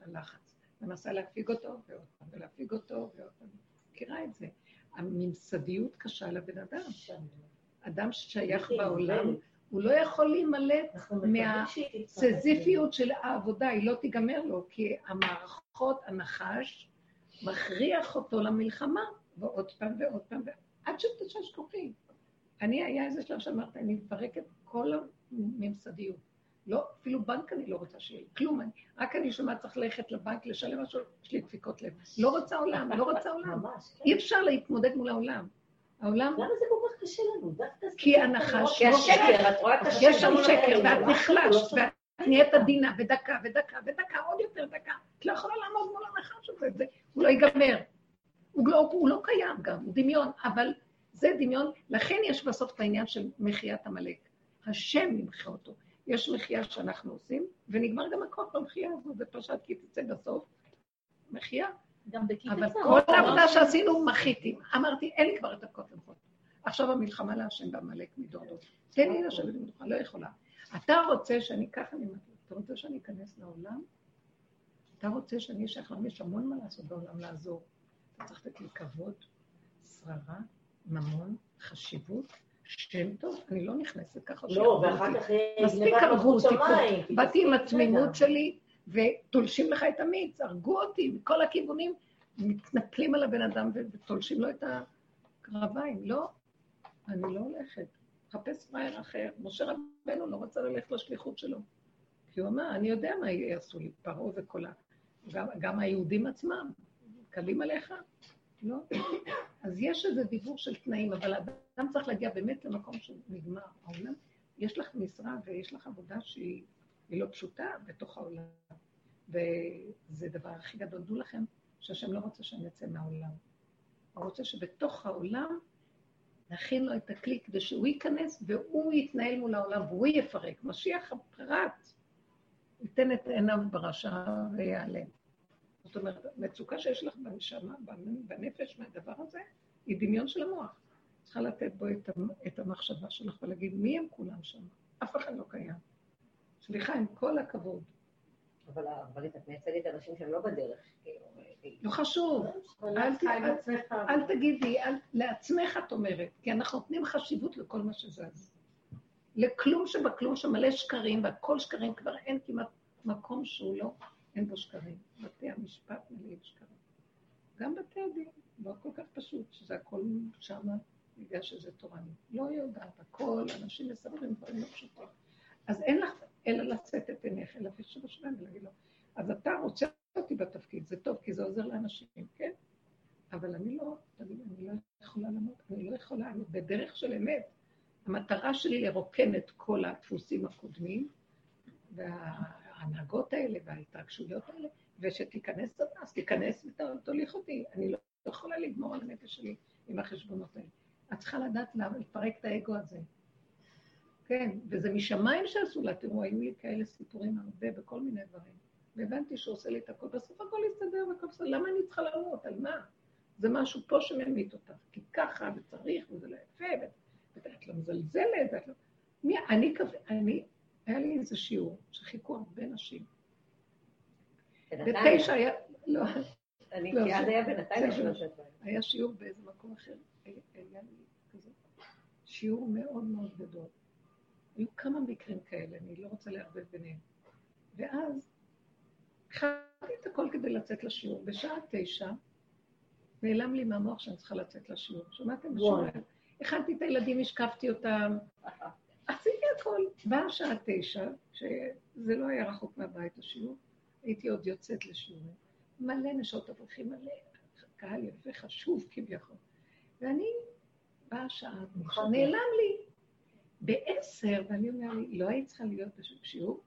ללחץ. מנסה להפיג אותו ועוד פעם, ולהפיג אותו ועוד פעם. מכירה את זה. הממסדיות קשה לבן אדם. אדם ששייך בעולם, הוא לא יכול להימלט מהסזיפיות של העבודה, היא לא תיגמר לו, כי המערכות, הנחש, מכריח אותו למלחמה, ועוד פעם ועוד פעם, עד שתשש כוחי. אני, היה איזה שלב שאמרתי, אני מפרקת כל הממסדיות. לא, אפילו בנק אני לא רוצה שיהיה לי, כלום. אני, רק אני שומעת צריך ללכת לבנק, לשלם משהו, יש לי דפיקות לב. לא רוצה עולם, לא רוצה [LAUGHS] עולם. אי אפשר להתמודד מול העולם. העולם... למה זה כל כך קשה לנו? כי הנחש... כי השקר, את רואה את השקר. יש שם שקר, ואת נחלשת, ואת נהיית עדינה, ודקה, ודקה, ודקה, עוד יותר דקה. את לא יכולה לעמוד מול הנחש הזה, הוא לא ייגמר. לא, הוא לא קיים גם, הוא דמיון, אבל זה דמיון, לכן יש בסוף את העניין של מחיית עמלק. השם ימחה אותו. יש מחייה שאנחנו עושים, ונגמר גם הכוח במחייה הזאת, זה פרשת כי תצא בסוף. מחייה. גם בכיתה אבל כל העבודה שעשינו, מחיתי. אמרתי, אין לי כבר את הכוח למחות. עכשיו המלחמה להשם בעמלק מדור דור. תן לי לשבת במדוכה, לא יכולה. אתה רוצה שאני, ככה אתה רוצה שאני אכנס לעולם? אתה רוצה שאני אשייך לעולם? יש המון מה לעשות בעולם לעזור. אתה צריך לתת לי כבוד, שררה, ממון, חשיבות, שם טוב, אני לא נכנסת ככה. לא, ואחר כך מספיק הרגו אותי, באתי עם התמימות שלי, ותולשים לך את המיץ, הרגו אותי מכל הכיוונים, מתנפלים על הבן אדם ותולשים לו את הקרביים. לא, אני לא הולכת. מחפש פראייר אחר. משה רבנו לא רצה ללכת לשליחות שלו. כי הוא אמר, אני יודע מה יעשו לי, פרעה וכל ה... גם, גם היהודים עצמם, קלים עליך? לא. אז יש איזה דיבור של תנאים, אבל אדם צריך להגיע באמת למקום שנגמר. העולם, יש לך משרה ויש לך עבודה שהיא לא פשוטה בתוך העולם. וזה דבר הכי גדול. דעו לכם שהשם לא רוצה שנצא מהעולם. הוא רוצה שבתוך העולם נכין לו את הכלי כדי שהוא ייכנס והוא יתנהל מול העולם והוא יפרק. משיח הפרט ייתן את עיניו ברשע ויעלם. זאת אומרת, מצוקה שיש לך בנשמה, בנפש מהדבר הזה, היא דמיון של המוח. צריכה לתת בו את, את המחשבה שלך ולהגיד, מי הם כולם שם? אף אחד לא קיים. סליחה, עם כל הכבוד. אבל את מייצגת אנשים שהם לא בדרך. כאילו, לא חשוב. אל תגידי, לעצמך את אומרת, כי אנחנו נותנים חשיבות לכל מה שזז. לכלום שבכלום שמלא שקרים, והכל שקרים, כבר אין כמעט מקום שהוא לא, אין בו שקרים. בתי המשפט מלאים שקרים. גם בתי הדין, לא כל כך פשוט, שזה הכל שמה, בגלל שזה תורני. לא יודעת, הכל, אנשים מספרים דברים לא פשוטים. אז אין לך אלא לשאת את עיניך אל אביך שבשמיים ולהגיד לו, אז אתה רוצה אותי בתפקיד, זה טוב, כי זה עוזר לאנשים, כן? אבל אני לא, תגיד, אני לא יכולה לעמוד, אני לא יכולה, אני בדרך של אמת. המטרה שלי לרוקן את כל הדפוסים הקודמים, וההנהגות האלה וההתרגשויות האלה, ושתיכנס אותה, אז תיכנס ותוליך אותי. אני לא יכולה לגמור על הנפש שלי עם החשבונות האלה. את צריכה לדעת לפרק את האגו הזה. כן, וזה משמיים שעשו לה, תראו, היו לי כאלה סיפורים הרבה בכל מיני דברים. והבנתי שהוא עושה לי את הכל, בסוף הכל יסתדר והכל בסדר, למה אני צריכה למות? על מה? זה משהו פה שממית אותך, כי ככה, ותריך, וזה לא יפה, ואת לא מזלזלת, ואת לא... מי, אני אני, היה לי איזה שיעור שחיכו הרבה נשים. בתשע היה, לא, אני, כי אז היה בינתיים היה שיעור באיזה מקום אחר, היה לי כזה, שיעור מאוד מאוד גדול. היו כמה מקרים כאלה, אני לא רוצה לערבב ביניהם. ואז הכנתי את הכל כדי לצאת לשיעור. בשעה תשע נעלם לי מהמוח שאני צריכה לצאת לשיעור. שמעתם? הכנתי את הילדים, השקפתי אותם, [LAUGHS] עשיתי הכל. באה שעה תשע, שזה לא היה רחוק מהבית השיעור, הייתי עוד יוצאת לשיעורים. מלא נשות אברכים, מלא קהל יפה, חשוב כביכול. ואני, באה שעה, נעלם לי. בעשר, ואני אומר לי, לא היית צריכה להיות בשיעור?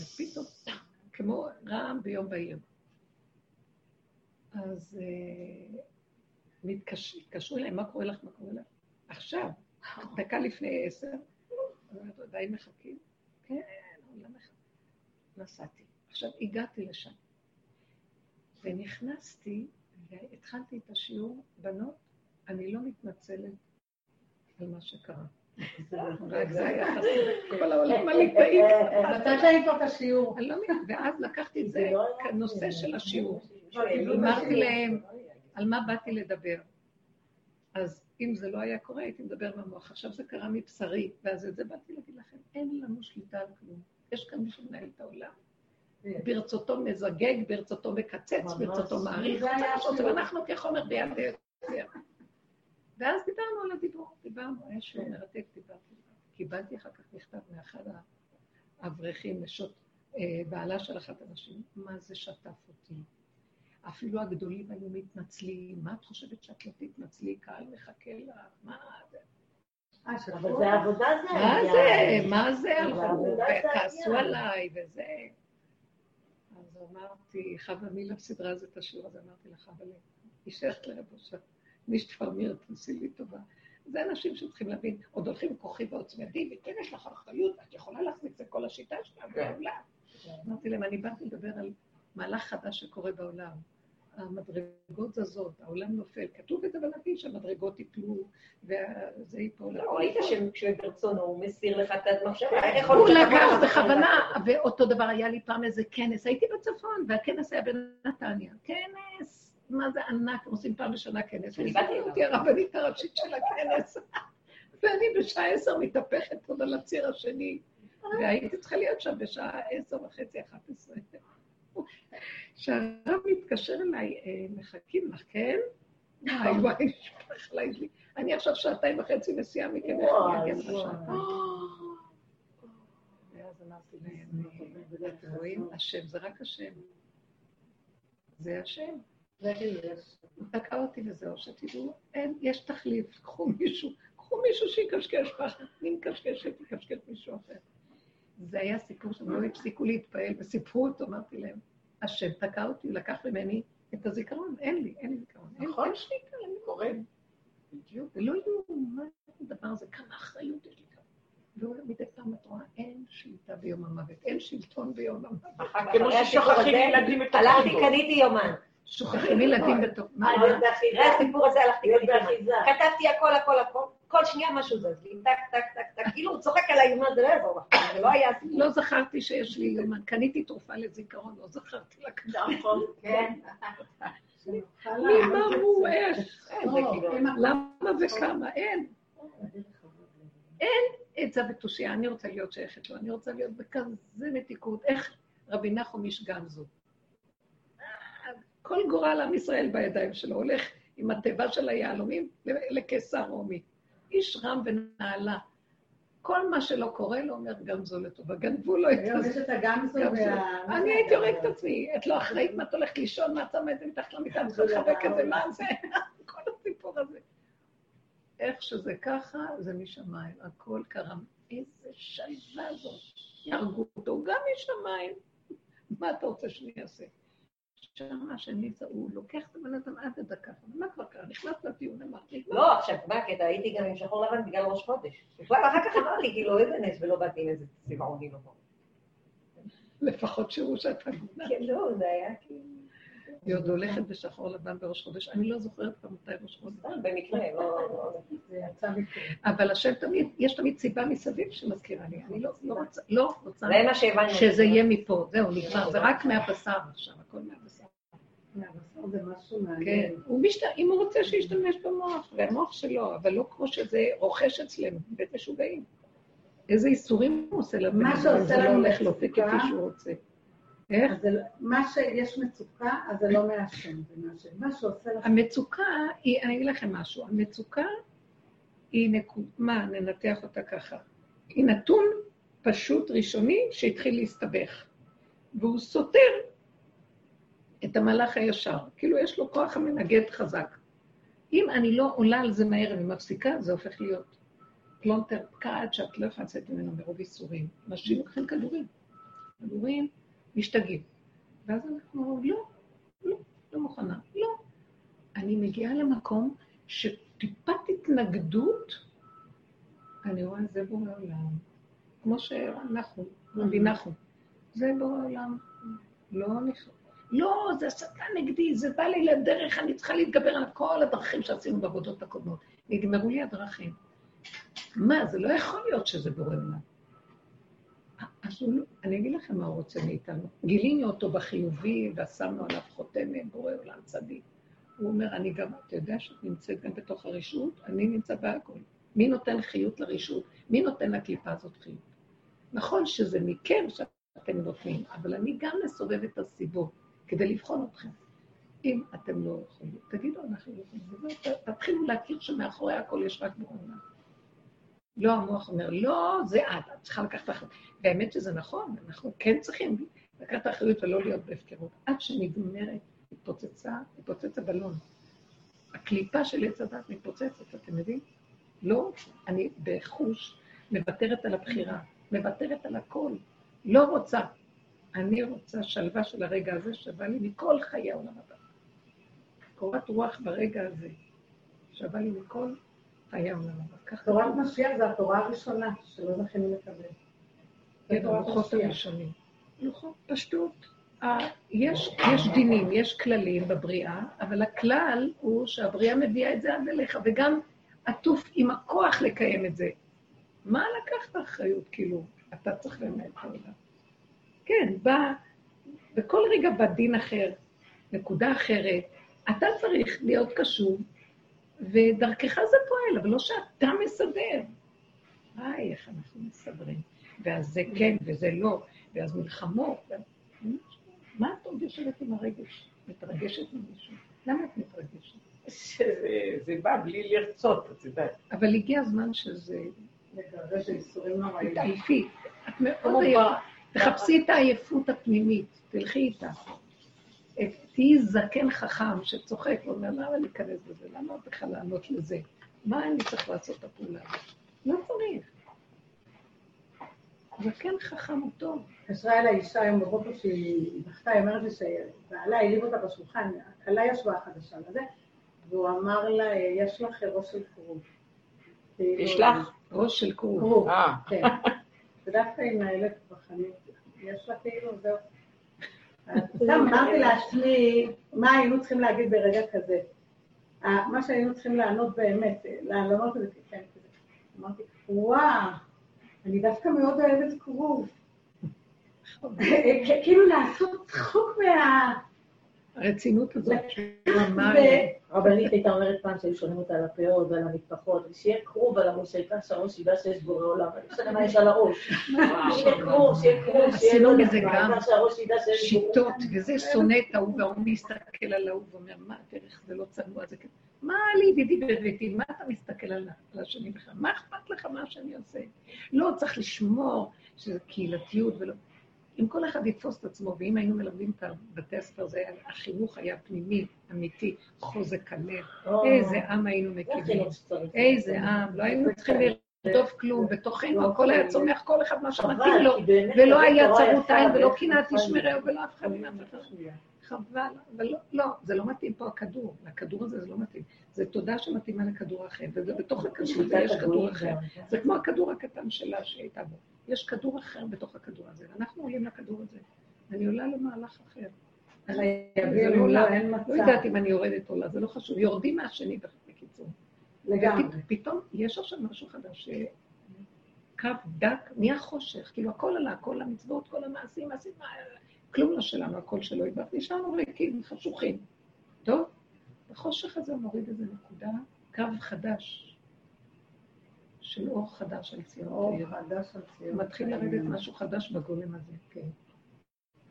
ופתאום, כמו רעם ביום בהיר. אז uh, התקשרו אליי, מה קורה לך, מה קורה לך? עכשיו, דקה לפני עשר, אמרתי, די מחכים? כן, לא מחכים. נסעתי. עכשיו, הגעתי לשם. ונכנסתי, והתחלתי את השיעור, בנות, אני לא מתנצלת על מה שקרה. רק זה היה חסר, כל העולם הליטאי. נתת לי פה את השיעור. לא ואז לקחתי את זה לא כנושא של השיעור. אמרתי להם, על מה באתי לדבר? אז אם זה לא היה קורה, הייתי מדבר במוח. עכשיו זה קרה מבשרי, ואז את זה באתי להגיד לכם, אין לנו שליטה על כלום. יש כאן מי שמנהל את העולם. ברצותו מזגג, ברצותו מקצץ. ברצותו מעריך. ואנחנו כחומר ביד היוצר. ואז דיברנו על הדיבור, דיברנו, היה שיעור. מרתק, דיברתי. קיבלתי אחר כך מכתב מאחד האברכים, אה, בעלה של אחת הנשים, מה זה שטף אותי. אפילו הגדולים היו מתנצלים, מה את חושבת שאת לא תתנצלי? קהל מחכה לך, מה זה? אה, אבל זה עבודה זה מה. זה? מה זה הלכו? זה וכעסו. עליי וזה. אז אמרתי, חווה מילה סידרה אז את השיעור הזה, אמרתי לך, אבל היא שייכת לרב אושר, משתפרמיר, תעשי לי טובה. זה אנשים שצריכים להבין, עוד הולכים כוחי ועוצמתי, וכן יש לך אחריות, את יכולה להחזיק, זה כל השיטה שלנו כן. בעולם. אמרתי להם, אני באתי לדבר על מהלך חדש שקורה בעולם. המדרגות זזות, העולם נופל. כתוב את זה בנביא שהמדרגות ייפלו, וזה ייפול. לא, ראית שברצונו הוא מסיר לך את המחשבה, איך יכול הוא לקח בכוונה, ואותו דבר היה לי פעם איזה כנס, הייתי בצפון, והכנס היה בנתניה. כנס, מה זה ענק, עושים פעם בשנה כנס. אני באתי. אותי הרבנית הראשית של הכנס. [LAUGHS] ואני בשעה עשר מתהפכת עוד על הציר השני, והייתי צריכה להיות שם בשעה עשר וחצי, אחת עשרה. שהרב מתקשר אליי, "אה, מחכים לך, כן? וואי, וואי, עליי לי. אני עכשיו שעתיים וחצי נסיעה מכם, איך אני אגיע לשעתיים? ואז אמרתי להם, אה, רואים? השם, זה רק השם. זה השם. זה כאילו תקע אותי וזהו, שתדעו, אין, יש תחליף, קחו מישהו, קחו מישהו שיקשקש ככה, אני מקשקשת, יקשקש מישהו אחר. זה היה סיפור שהם לא הפסיקו להתפעל וסיפרו אותו, אמרתי להם, השם תקע אותי, הוא לקח ממני את הזיכרון, אין לי, אין לי זיכרון, נכון. אין שליטה, אין לי קורה. בדיוק, ולא יאומן הדבר הזה, כמה אחריות יש לי כאן. ומדי פעם את רואה, אין שליטה ביום המוות, אין שלטון ביום המוות. כמו ששוכחים ילדים את הלכתי. קניתי יומן. שוכחים ילדים בתוך... מה? אחרי הסיפור הזה הלכתי, קניתי יומן. כתבתי הכל, הכל, הכל, כל שנייה משהו זז לי, טק, טק, טק, טק, כאילו הוא צוחק עליי, מה זה לא יעזור לך, זה לא היה הסיפור. לא זכרתי שיש לי יומן, קניתי תרופה לזיכרון, לא זכרתי לקחת. נכון. כן. מי מה הוא, אין, לא, כאילו, אם- למה וכמה, אין. עצה ותושייה, אני רוצה להיות שייכת לו, אני רוצה להיות בכזה מתיקות. איך רבי נחום איש גמזו. כל גורל עם ישראל בידיים שלו, הולך עם התיבה של היהלומים לקיסר רומי. איש רם ונעלה. כל מה שלא קורה לו, אומר גמזו לטובה. גנבו לו את היום יש. את הגמזו גמזו. וה... אני זה הייתי? הורגת את עצמי. את לא אחראית מה את הולכת לישון, מה את עומדת מתחת למיטה, צריכה לחבק את זה, מה זה? [LAUGHS] כל הסיפור הזה. איך שזה ככה, זה משמיים. הכל קרה. איזה שלווה זאת. יהרגו אותו גם משמיים. מה אתה רוצה שאני אעשה? שמה שנמצא, הוא לוקח את הבן אדם עד הדקה. מה כבר קרה? נכנס לדיון, אמרתי, לא, עכשיו, מה הקטע? הייתי גם עם שחור לבן בגלל ראש חודש. בכלל, אחר כך אמרתי, כאילו, איזה נס, ולא באתי עם איזה צבעוני לבוא. לפחות שיראו שאת הגונה. כן, לא, זה היה כאילו... היא עוד הולכת בשחור לבן בראש חודש. אני לא זוכרת כבר מתי ראש חודש. במקרה, לא... לא- זה יצא מקרה. אבל השם תמיד, יש תמיד סיבה מסביב שמזכירה לי. אני לא, לא רוצה, לא רוצה זה מה שהבנו. שזה יהיה מפה. זהו, נגמר. זה רק מהבשר עכשיו, הכל מהבשר. מהבשר זה משהו כן. מעניין. הוא משת... אם הוא רוצה שישתמש במוח, והמוח שלו, אבל לא כמו שזה רוכש אצלנו, בית משוגעים. איזה איסורים הוא עושה לבן מה שעושה לא לנו הולך לו. כפי שהוא רוצה. איך? לא- מה שיש מצוקה, אז זה לא מהשם, זה מהשם. מה שעושה לך... המצוקה היא, אני אגיד לכם משהו, המצוקה היא נקוד, מה, ננתח אותה ככה. היא נתון פשוט ראשוני שהתחיל להסתבך, והוא סותר את המהלך הישר, כאילו יש לו כוח המנגד חזק. אם אני לא עולה על זה מהר ומפסיקה, זה הופך להיות פלונטר פקעת שאת לא יכולה לצאת ממנו מרוב איסורים. אנשים לוקחים כדורים, כדורים משתגעים. ואז אנחנו אומרים, לא, לא, לא מוכנה, לא. אני מגיעה למקום שטיפת התנגדות, אני רואה, זה בורא עולם. כמו שאנחנו, רבי נחום, זה בורא עולם. לא נכנס. לא, זה הסתה נגדי, זה בא לי לדרך, אני צריכה להתגבר על כל הדרכים שעשינו בעבודות הקודמות. נגמרו לי הדרכים. מה, זה לא יכול להיות שזה בורא עולם. אז הוא, לא- אני אגיד לכם מה הוא רוצה מאיתנו. גילינו אותו בחיובי ושמנו עליו חותמת, בורא עולם צדיק. הוא אומר, אני גם, אתה יודע שאת נמצאת גם בתוך הרשות? אני נמצא בהכל. מי נותן חיות לרשות? מי נותן לקליפה הזאת חיות? נכון שזה מכם שאתם נותנים, אבל אני גם מסובב את הסיבות כדי לבחון אתכם. אם אתם לא יכולים, תגידו, אנחנו לא יכולים. תתחילו להכיר שמאחורי הכל יש רק בורא. לא, המוח אומר, לא, זה את, את צריכה לקחת אחריות. והאמת שזה נכון, אנחנו כן צריכים לקחת אחריות ולא להיות בהפקרות. עד שנגמרת, התפוצצה, התפוצץ הבלון. הקליפה של עץ הדת מתפוצצת, אתם יודעים? לא, אני בחוש מוותרת על הבחירה, מוותרת על הכל, לא רוצה. אני רוצה שלווה של הרגע הזה שווה לי מכל חיי העולם הבא. קורת רוח ברגע הזה שווה לי מכל חיי העולם הבא. תורת משיח זה התורה הראשונה שלא זכינו לקבל. כן, הלוחות הראשונים. לוחות, פשטות. יש, יש דינים, יש כללים בבריאה, אבל הכלל הוא שהבריאה מביאה את זה עד אליך, וגם עטוף עם הכוח לקיים את זה. מה לקחת אחריות, כאילו? אתה צריך לנהל את העולם. כן, בא, בכל רגע בא דין אחר, נקודה אחרת, אתה צריך להיות קשוב, ודרכך זה פועל, אבל לא שאתה מסדר. היי, איך אנחנו מסדרים. ואז זה כן וזה לא, ואז מלחמות. מה את עוד יושבת עם הרגש? מתרגשת ממישהו? למה את מתרגשת? שזה בא בלי לרצות, את יודעת. אבל הגיע הזמן שזה... לגרש איסורים נוראים. תעייפי. את מאוד עייפה. תחפשי את העייפות הפנימית, תלכי איתה. תהיי זקן חכם שצוחק ואומר, למה להיכנס בזה? למה בכלל לענות לזה? מה אני צריך לעשות את הפעולה הזאת? לא צריך. זקן חכם הוא טוב. התקשרה אליי אישה היום בבוקר שהיא בכתה, היא אומרת לי שבעלה העליב אותה בשולחן, הכלה ישבה החדשה לזה, והוא אמר לה, יש לך ראש של כרוב. יש לך? ראש של כרוב. כרוב, אה. כן. ודווקא היא מהילת בחנית, יש לה כאילו, זהו. [LAUGHS] סתם אמרתי לעצמי, מה היינו צריכים להגיד ברגע כזה? מה שהיינו צריכים לענות באמת, לענות את זה, כן, כזה. אמרתי, וואו, אני דווקא מאוד אוהבת כרוב. [LAUGHS] כאילו לעשות צחוק מה... הרצינות הזאת. רבנית הייתה אומרת פעם שהיו שואלים אותה על הפאות ועל המטפחות, ושיהיה כרוב על הראש, העיקר שהראש ידע שיש בורא עולם, אני משנה מה יש על הראש. שיהיה כרוב, שיהיה כרוב, שיהיה לא גם העיקר שהראש ידע שיש בורא שיטות, וזה שונא את ההוא, וההוא מסתכל על ההוא ואומר, מה הדרך, זה לא צנוע, זה כזה. מה לי, ידידי בביתי, מה אתה מסתכל על השני בכלל? מה אכפת לך מה שאני עושה? לא, צריך לשמור שזה קהילתיות ולא... אם כל אחד יתפוס את עצמו, ואם היינו מלמדים את בתי הספר, זה היה, החינוך היה פנימי, אמיתי, חוזק הלב, איזה עם היינו מקימים, שצריך. איזה עם, לא היינו צריכים לרדוף כלום, בתוכנו הכל היה צומח, כל אחד מה שמתאים לו, ולא זה היה צרות עין ולא קנאת. תשמרהו ולא אף אחד מן. חבל, אבל לא, לא, זה לא מתאים פה הכדור, לכדור הזה זה לא מתאים. זה תודה שמתאימה לכדור אחר, ובתוך הכדור הזה יש כדור אחר. זה כמו הכדור הקטן שלה שהייתה בו. יש כדור אחר בתוך הכדור הזה, ואנחנו עולים לכדור הזה. אני עולה למהלך אחר. לא עולה. אין. יודעת אם אני יורדת או לא, זה לא חשוב. יורדים מהשני בקיצור. לגמרי. פתאום יש עכשיו משהו חדש, קו דק, נהיה חושך, כאילו הכל עלה, כל המצוות, כל המעשים, מעשים, כלום לא שלנו, הכל שלו יתברך, נשארנו ריקים, חשוכים. טוב? החושך הזה מוריד איזה נקודה, קו חדש, של אור חדש על ציון אור תאיר. חדש על ציון. מתחיל לרדת משהו חדש בגולם הזה, כן.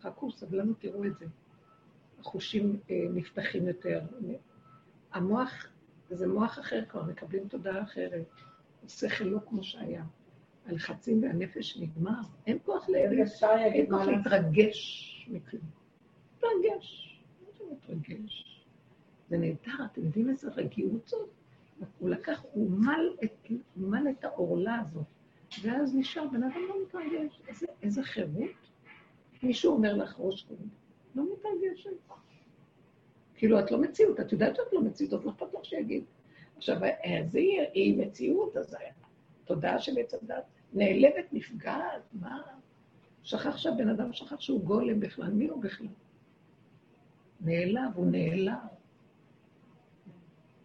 חכו, סבלנות, תראו את זה. החושים אה, נפתחים יותר. המוח, זה מוח אחר כבר, מקבלים תודעה אחרת. השכל לא כמו שהיה. הלחצים והנפש נגמר, אין כוח ל... ישר אין כוח. להתרגש מכלום. להתרגש. מה זה מתרגש? זה נהדר, אתם יודעים איזה רגיעות זאת? הוא לקח, הוא מל את, מל את העורלה הזאת, ואז נשאר, בן אדם לא מתרגש. איזה, איזה חירות? מישהו אומר לך ראש קודם, לא מתרגשת. כאילו, את לא מציאות, את יודעת שאת לא מציאות, אז לא אכפת לך שיגיד. עכשיו, אז היא, היא מציאות, אז התודעה של עץ הדת נעלבת, נפגעת, מה? שכח שהבן אדם שכח שהוא גולם בכלל, מי הוא בכלל? נעלב, הוא נעלב.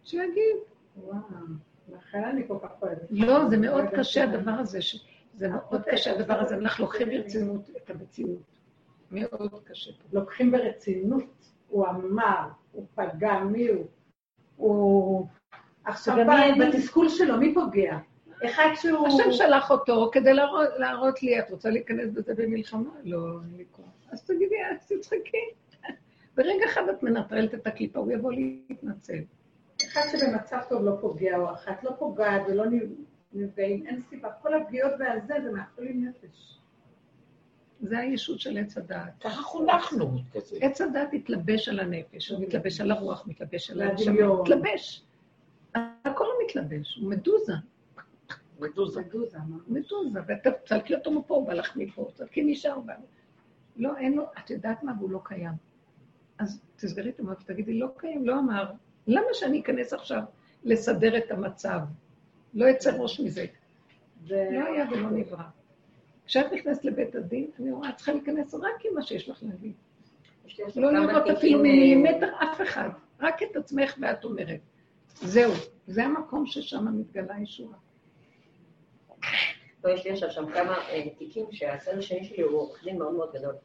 שיגיד, וואו. לכן אני כל כך אוהבת. לא, זה מאוד קשה. הדבר הזה, זה מאוד קשה הדבר הזה, אנחנו לוקחים ברצינות את המציאות. מאוד קשה. לוקחים ברצינות, הוא אמר, הוא פגע, מי הוא? הוא... עכשיו? בתסכול שלו, מי פוגע? אחד שהוא... השם שלח אותו כדי להראות, להראות לי, את רוצה להיכנס בזה במלחמה? לא, אין לי כוח. אז תגידי, אז תצחקי. [LAUGHS] ברגע אחד את מנטרלת את הקליפה, הוא יבוא להתנצל. אחד שבמצב טוב לא פוגע, או אחת לא פוגעת ולא נפגעים, אין סיבה. כל הפגיעות והזה זה מאכלים נפש. זה הישות של עץ הדעת. ככה חונכנו כזה. עץ הדעת מתלבש על הנפש, הוא מתלבש על הרוח, מתלבש על הנשמה. מתלבש. הכל מתלבש, הוא מדוזה, מדוזה. מדוזה, מה? מדוזה, ואתה תצלקי אותו מפה, הוא בא לך מפה, תצלקי נשאר בה. לא, אין לו, את יודעת מה, והוא לא קיים. אז תסגרי את המוח ותגידי, לא קיים, לא אמר. למה שאני אכנס עכשיו לסדר את המצב? לא יצא ראש מזה. זה... לא היה ולא נברא. כשאת נכנסת לבית הדין, אני רואה, את צריכה להיכנס רק עם מה שיש לך להגיד. לא לראות אפילו מילימטר אף אחד, רק את עצמך ואת אומרת. זהו, זה המקום ששם מתגלה ישועה. לא, יש לי עכשיו שם כמה אה, תיקים שהצד השני שלי הוא עורך דין מאוד מאוד גדול.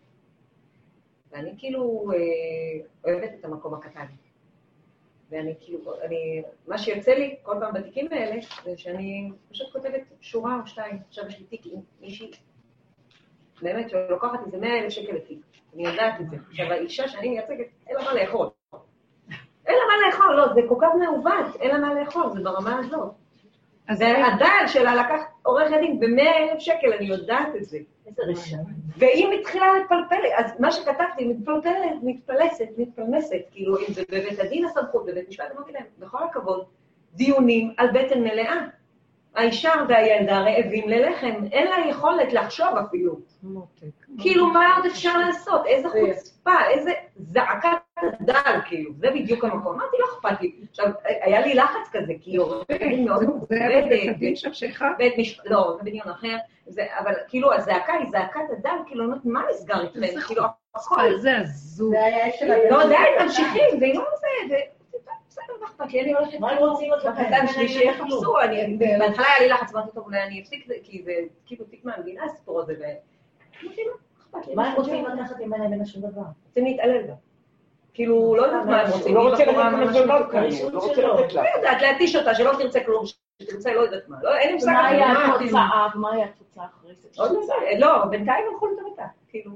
ואני כאילו אה, אוהבת את המקום הקטן. ואני כאילו, אני, מה שיוצא לי כל פעם בתיקים האלה, זה שאני פשוט כותבת שורה או שתיים. עכשיו יש לי תיק עם מישהי, באמת, שלוקחת איזה 100 אלף שקל לתיק. אני יודעת את זה. עכשיו, האישה שאני מייצגת, אין לה מה לאכול. אין לה מה לאכול, לא, זה כל כך מעוות, אין לה מה לאכול, זה ברמה הזאת. אז והדל שלה לקח עורך דין ב-100 אלף שקל, אני יודעת את זה. ואם התחילה להתפלפל, אז מה שכתבתי, מתפלפלת, מתפלסת, מתפלמסת, כאילו, אם זה בבית הדין הסמכות, בבית משפט, אמרתי להם, בכל הכבוד, דיונים על בטן מלאה. האישה והילדה רעבים ללחם, אין לה יכולת לחשוב אפילו. מותק. כאילו, מה עוד אפשר לעשות? איזה חוצפה, איזה זעקת הדל, כאילו, זה בדיוק המקום. אמרתי, לא אכפת לי. עכשיו, היה לי לחץ כזה, כי דין מאוד זה מכובדת, משפט, לא, זה בדיון אחר, זה, אבל כאילו הזעקה היא זעקת הדם, כאילו, לא יודעת, מה נסגר איתכם? כאילו, הכל, זה הזוי. זה לא, די. ממשיכים, ואם לא זה, זה, בסדר, מה אכפת לי, אני הולכת, מה הם רוצים עוד הקטן שלי שיחפשו, אני, בהתחלה היה לי לחץ, אמרתי, טוב, אולי אני אפסיק, כי זה כאילו תיק מהמדינה הסיפור הזה, ואמרתי, לא, מה הם רוצים רוצים, לקחת ממנה ממנה שום דבר? רוצים להתעלל בה. כאילו, לא יודעת מה הם רוצים, הוא לא רוצה היא בחורה לתת. כאן, הוא לא רוצה. לתת לה. לא יודעת, להתיש אותה, שלא תרצה כלום, שתרצה לא יודעת מה. לא, אין לי מושג. מה היה מה, התוצאה? ומה היה התוצאה אחרי זה? לא לא, בינתיים הלכו לטובתה. כאילו,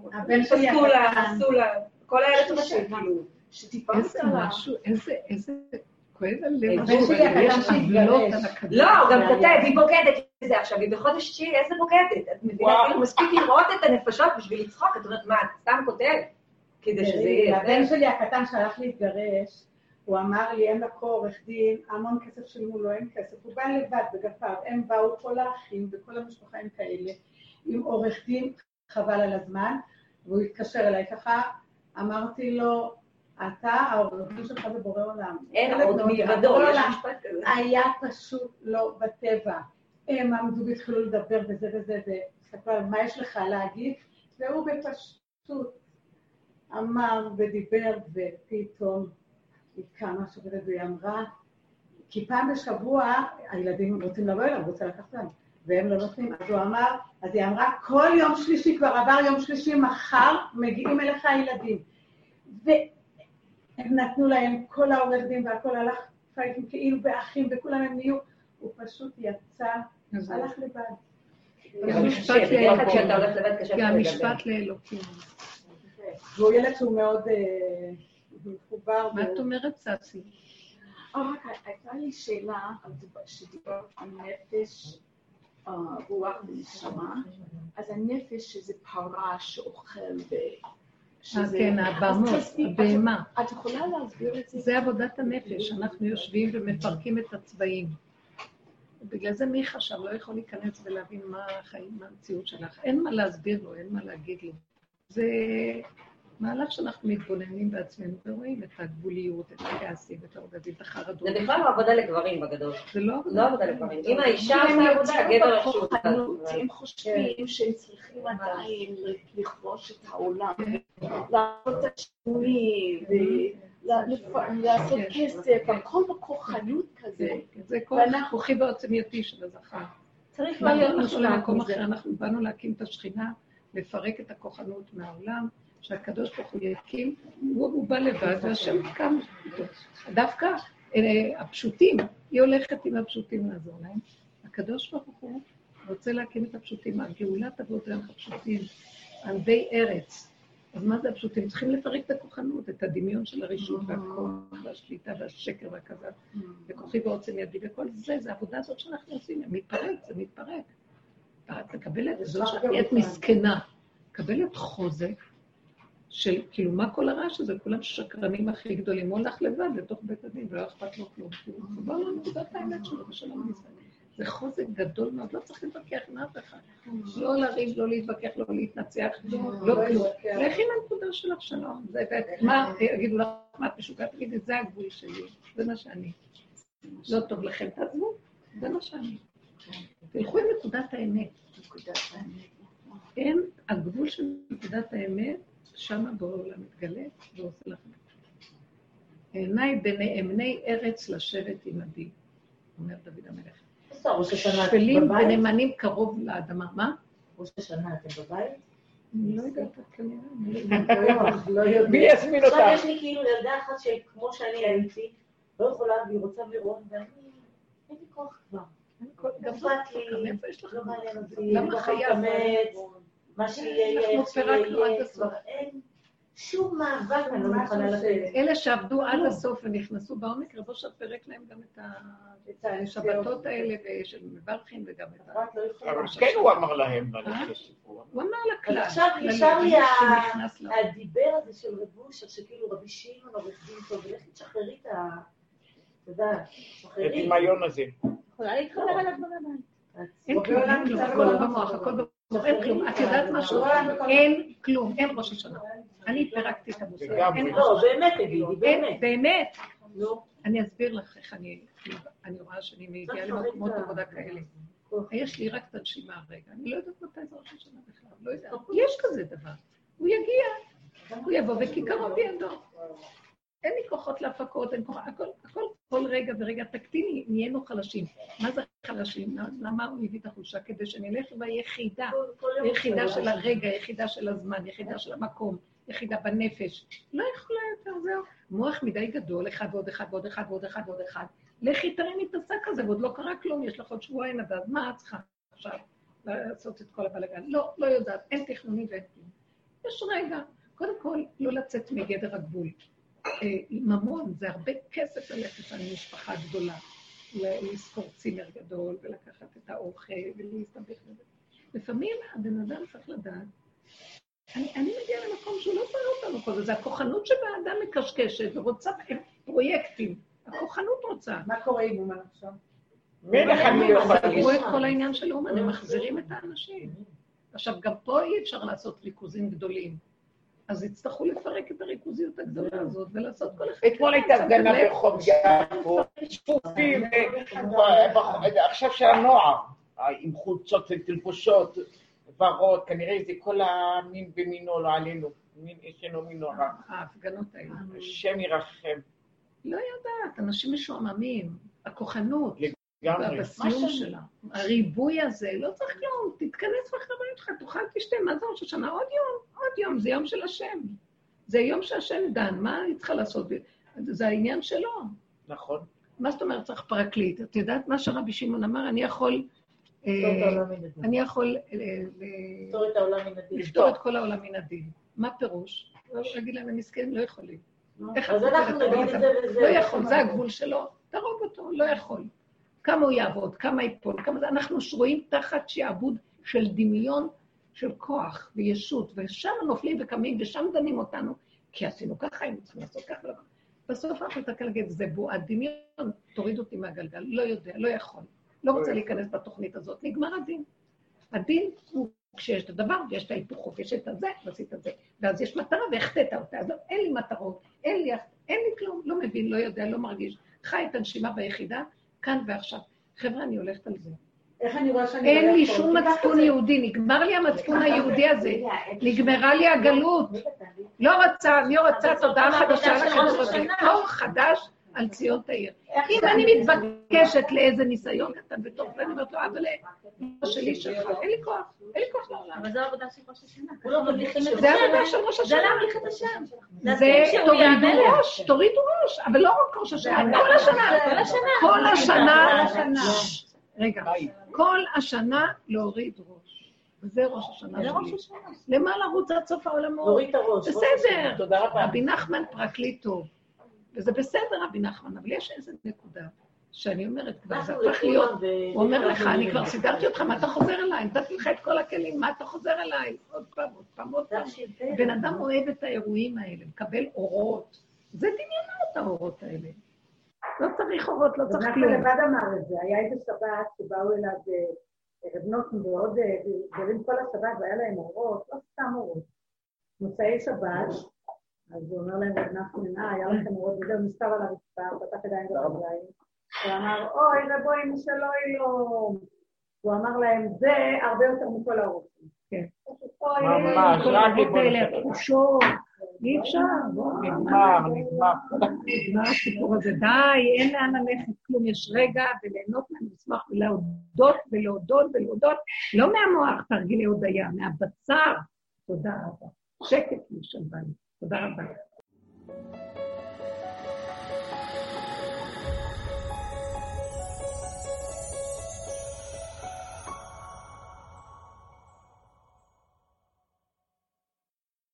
עשו לה. עשו לה, כל האלה לטובתה, כאילו. שטיפלת איזה עליו. משהו, איזה, איזה, כואב הלב. יש עוולות. על הכדור. לא, גם כותב, היא בוגדת זה עכשיו, היא בחודש תשיעי, איזה בוגדת? את מבינה. כאילו, מספיק לראות את הנפשות בשביל לצחוק, את אומרת, מה, את סתם כותב? כדי שזה יהיה... הבן שלי הקטן שהלך להתגרש, הוא אמר לי, אין לקרוא עורך דין, המון כסף שילמו לו, אין כסף. הוא בא לבד בגפיו, הם באו, כל האחים וכל המשפחה הם כאלה, עם עורך דין, חבל על הזמן, והוא התקשר אליי ככה, אמרתי לו, אתה, העורך דין שלך זה בורא עולם. אין עוד מלבדו, בורא יש. משפט כזה. היה פשוט לא בטבע. הם עמדו והתחילו לדבר וזה וזה, והסתכלו על מה יש לך להגיד, והוא בפשטות אמר ודיבר, ופתאום היא קמה שוברת והיא אמרה, כי פעם בשבוע הילדים רוצים לבוא אליו, רוצה לקחת אותם, והם לא נותנים, אז הוא אמר, אז היא אמרה, כל יום שלישי, כבר עבר יום שלישי, מחר מגיעים אליך הילדים. והם נתנו להם, כל העורך דין והכל הלך פייטים כאילו באחים, וכולם הם נהיו, הוא פשוט יצא, הלך לבד. המשפט לאלוקים. והוא ילד שהוא מאוד אה, מחובר. מה את אומרת, ססי? אה, רק הייתה לי שאלה שדיברת על נפש, אה, רוח ונשמה. אז הנפש שזה פרה שאוכל ו... כן, את- הבהמה. את יכולה להסביר את זה? זה עבודת הנפש, אנחנו יושבים ומפרקים את הצבעים. בגלל זה מיכה שם לא יכול להיכנס ולהבין מה החיים, מה המציאות שלך. אין מה להסביר לו, אין מה להגיד לו. זה מהלך שאנחנו מתבוננים בעצמנו ורואים את הגבוליות, את הכעסים, את העודדים, את החרדות. זה בכלל לא עבודה לגברים בגדול. זה לא לא עבודה לגברים. אם האישה עושה עבודה, הגבר עבודה. הם חושבים שהם צריכים עדיין לכבוש את העולם, כן. לעשות את השינוי, ולעשות כן. כסף, הכל בכוחנות כזה. כן, זה כוחי ועוצמייתי של הזכר. צריך לא להיות הלכנו משולב למקום. אחר, אנחנו באנו להקים את השכינה, לפרק את הכוחנות מהעולם, שהקדוש ברוך הוא יקים, הוא, הוא בא לבד, והשם קם איתו. דווקא אה, הפשוטים, היא הולכת עם הפשוטים לעזור להם. הקדוש ברוך הוא רוצה להקים את הפשוטים, הגאולה תבוא דרך הפשוטים, ענבי ארץ. אז מה זה הפשוטים? צריכים לפרק את הכוחנות, את הדמיון של הרשות והכוח והשליטה והשקר והכזב. וכוחי ועוצם ידי וכל זה, זה העבודה הזאת שאנחנו עושים, מתפרק, זה מתפרק. את מקבלת, אותנו. מסכנה, מקבלת חוזק של, כאילו, מה כל הרעש הזה? כולם שקרנים הכי גדולים, הוא הלך לבד לתוך בית הדין, ולא אכפת לו כלום. כאילו, בוא לנקודת האמת שלו ושלום עם ישראל. זה חוזק גדול מאוד, לא צריך להתווכח עם אף אחד. לא לריב, לא להתווכח, לא להתנצח, לא כלום. להתווכח. לכי לנקודה שלך שלום. זה- זה- מה, יגידו לך, מה את משוגעת? תגידי, זה הגבול שלי, זה מה שאני. לא טוב לכם, תעזבו, זה מה שאני. תלכו עם נקודת האמת. אין, הגבול של נקודת האמת, שמה בורא עולם מתגלה ועושה לכם. עיניי בנאמני ארץ לשבת עמדי, אומר דוד המלך. שפלים? ונאמנים קרוב לאדמה. מה? ראש השנה אתם בבית? אני לא יודעת, כנראה. לא. לא. [LAUGHS] מי יזמין עכשיו אותך? יש לי כאילו ילדה אחת שכמו שאני הייתי, לא יכולה והיא רוצה מירון, ואני, אין לי כוח כבר. גם אכפת לי? לא מעניין אותי, למה אני חייב? מחר מת, מה שיהיה, אנחנו איך פירקנו עד שיהיה, הסוף. כבר אין שום מאבק, אני לא מוכנה לתת. אלה שעבדו עד הסוף ונכנסו בעומק, רבו שאת פירק להם גם את את. השבתות האלה של מברכים וגם את ה... לא. אבל כן הוא אמר להם בנפש. הוא אמר לכלל. עכשיו נשאר לי הדיבר הזה של רב אושר, שכאילו רבי שמעון עורך דין טוב, ולכי תשחררי את ה... אתה יודע, את תשחררי. הדמיון הזה. יכולה להתחבר עליו בבית. אין כלום, אין כלום, הכל במוח, הכל במוח, אין כלום. את יודעת משהו? אין כלום, אין ראש השנה. אני פירקתי את המושג, לא, ראש השנה. באמת תגידי, באמת. באמת. נו, אני אסביר לך איך אני, אני רואה שאני מגיעה למקומות עבודה כאלה. יש לי רק את הנשימה הרגע, אני לא יודעת מתי זה ראש השנה בכלל, לא יודעת. יש כזה דבר. הוא יגיע, הוא יבוא וכיכרו בידו. אין לי כוחות להפקות, אין כוחות, הכל, הכל, כל רגע ורגע, תקטיני, נהיינו חלשים. מה זה חלשים? למה הוא הביא את החולשה? כדי שנלך ביחידה. יחידה. של הרגע, יחידה של הזמן, יחידה של המקום, יחידה בנפש. לא יכולה יותר, זהו. מוח מדי גדול, אחד ועוד אחד ועוד אחד ועוד אחד ועוד אחד. לכי תרימי את השק הזה, ועוד לא קרה כלום, יש לך עוד שבועיים עד אז, מה את צריכה עכשיו לעשות את כל הבלאגן? לא, לא יודעת, אין תכנוני ואין כלום. יש רגע, קודם כל, לא לצאת מגדר הגבול. אה, ממון, זה הרבה כסף ללכת על משפחה גדולה, לשכור צימר גדול ולקחת את האוכל ולהסתבך בזה. לפעמים הבן אדם צריך לדעת, אני, אני מגיעה למקום שהוא לא צריך אותנו כל זה, זה הכוחנות שבאדם מקשקשת ורוצה פרויקטים. הכוחנות רוצה. מה קורה עם אומן עכשיו? סגרו להגיד. את כל העניין של האומן, הם מחזירים את האנשים. עכשיו, גם פה אי אפשר לעשות ריכוזים גדולים. אז יצטרכו לפרק את הריכוזיות הגדולה הזאת ולעשות כל אחד... אתמול הייתה הפגנה ברחוב יפו, שפופים, ו- עכשיו של הנוער, עם חולצות ותלבושות, ורוד, כנראה זה כל המין במינו, לא עלינו, מין ישנו מינו רע. ההפגנות האלה. השם ירחם, לא יודעת, אנשים משועממים, הכוחנות, לגמרי. בסיום שלה. הריבוי הזה, לא צריך כלום, תתכנס בחברים שלך, תאכל, תשתה, מה זה ראש השנה? עוד יום, עוד יום, זה יום של השם. זה יום שהשם דן, מה אני צריכה לעשות? זה העניין שלו. נכון. מה זאת אומרת צריך פרקליט? את יודעת מה שרבי שמעון אמר? אני יכול... אה. אני יכול אה, ל- לפתור את העולם מן הדין. לפתור את כל העולם מן הדין. מה פירוש? לא להגיד להם, הם מסכנים, לא יכולים. איך אז אנחנו נגיד את זה וזה. לא יכול, זה הגבול שלו, תהרוג אותו, לא יכול. כמה הוא יעבוד, כמה ייפול, כמה זה, אנחנו שרויים תחת שעבוד של דמיון של כוח וישות, ושם נופלים וקמים, ושם דנים אותנו, כי עשינו ככה, היינו צריכים לעשות ככה, לא. בסוף אנחנו נתקן להגיד, זה בועת דמיון, תוריד אותי מהגלגל, לא יודע, לא יכול, לא רוצה להיכנס בתוכנית הזאת, נגמר הדין. הדין הוא כשיש את הדבר, ויש את ההיפוכות, יש את הזה, ועשית את זה, ואז יש מטרה והחטאת אותה, אז אין לי מטרות, אין לי, אין לי כלום, לא מבין, לא יודע, לא מרגיש, חי את הנשימה ביחידה, כאן ועכשיו. חבר'ה, אני הולכת על זה. איך אני רואה שאני... אין לי? שום מצפון. יהודי, נגמר לי המצפון היהודי הזה, נגמרה לי הגלות. לא רוצה, אני רוצה תודעה חדשה הזה, תור חדש, על ציון תאיר. אם אני מתבקשת לאיזה ניסיון קטן בתוך זה, אני אומרת לו, אבל לא שלי שלך, אין לי כוח, אין לי כוח לעולם. אבל זו העבודה של ראש השנה. זה העבודה של ראש זה השנה. להמליך את השם. זה תורידו ראש, תורידו ראש, אבל לא רק ראש השנה, כל השנה. כל השנה. כל השנה. רגע, כל השנה להוריד ראש. וזה ראש השנה זה שלי. למה לרוץ עד סוף העולמות? להוריד את הראש. ראש בסדר. תודה רבה. רבי נחמן פרקליט טוב, וזה בסדר, רבי נחמן, אבל יש איזו נקודה שאני אומרת, כבר זה הפך להיות, ו- הוא אומר לך, אני כבר סידרתי אותך, מה אתה חוזר אליי? נתתי לך את כל הכלים, מה אתה חוזר אליי? עוד פעם, עוד פעם, עוד פעם. הבן אדם אוהב את האירועים האלה, מקבל אורות. זה דמיונות, האורות האלה. לא צריך אורות, לא צריך כלום. לבד אמר את זה, היה איזה שבת שבאו אליו אה, רב נותן ועוד אה, גרים כל השבת והיה להם אורות, לא סתם אורות. מוצאי שבת, אז הוא אומר להם נחמן, אה, היה לכם אורות, וזהו, נסתר על הרצפה, פתח ידיים ורגליים, ואמר, אוי, רבוים שלוי לו. הוא אמר להם, זה הרבה יותר מכל האורות. כן. ממש, רק. התחושות, אי אפשר. בוא, נגמר, נגמר. נגמר הסיפור הזה, די, אין לאן ללכת כלום, יש רגע וליהנות מהמסמך ולהודות ולהודות ולהודות, לא מהמוח תרגילי הודיה, מהבצר. תודה רבה. שקט משלווה. 不曾经家。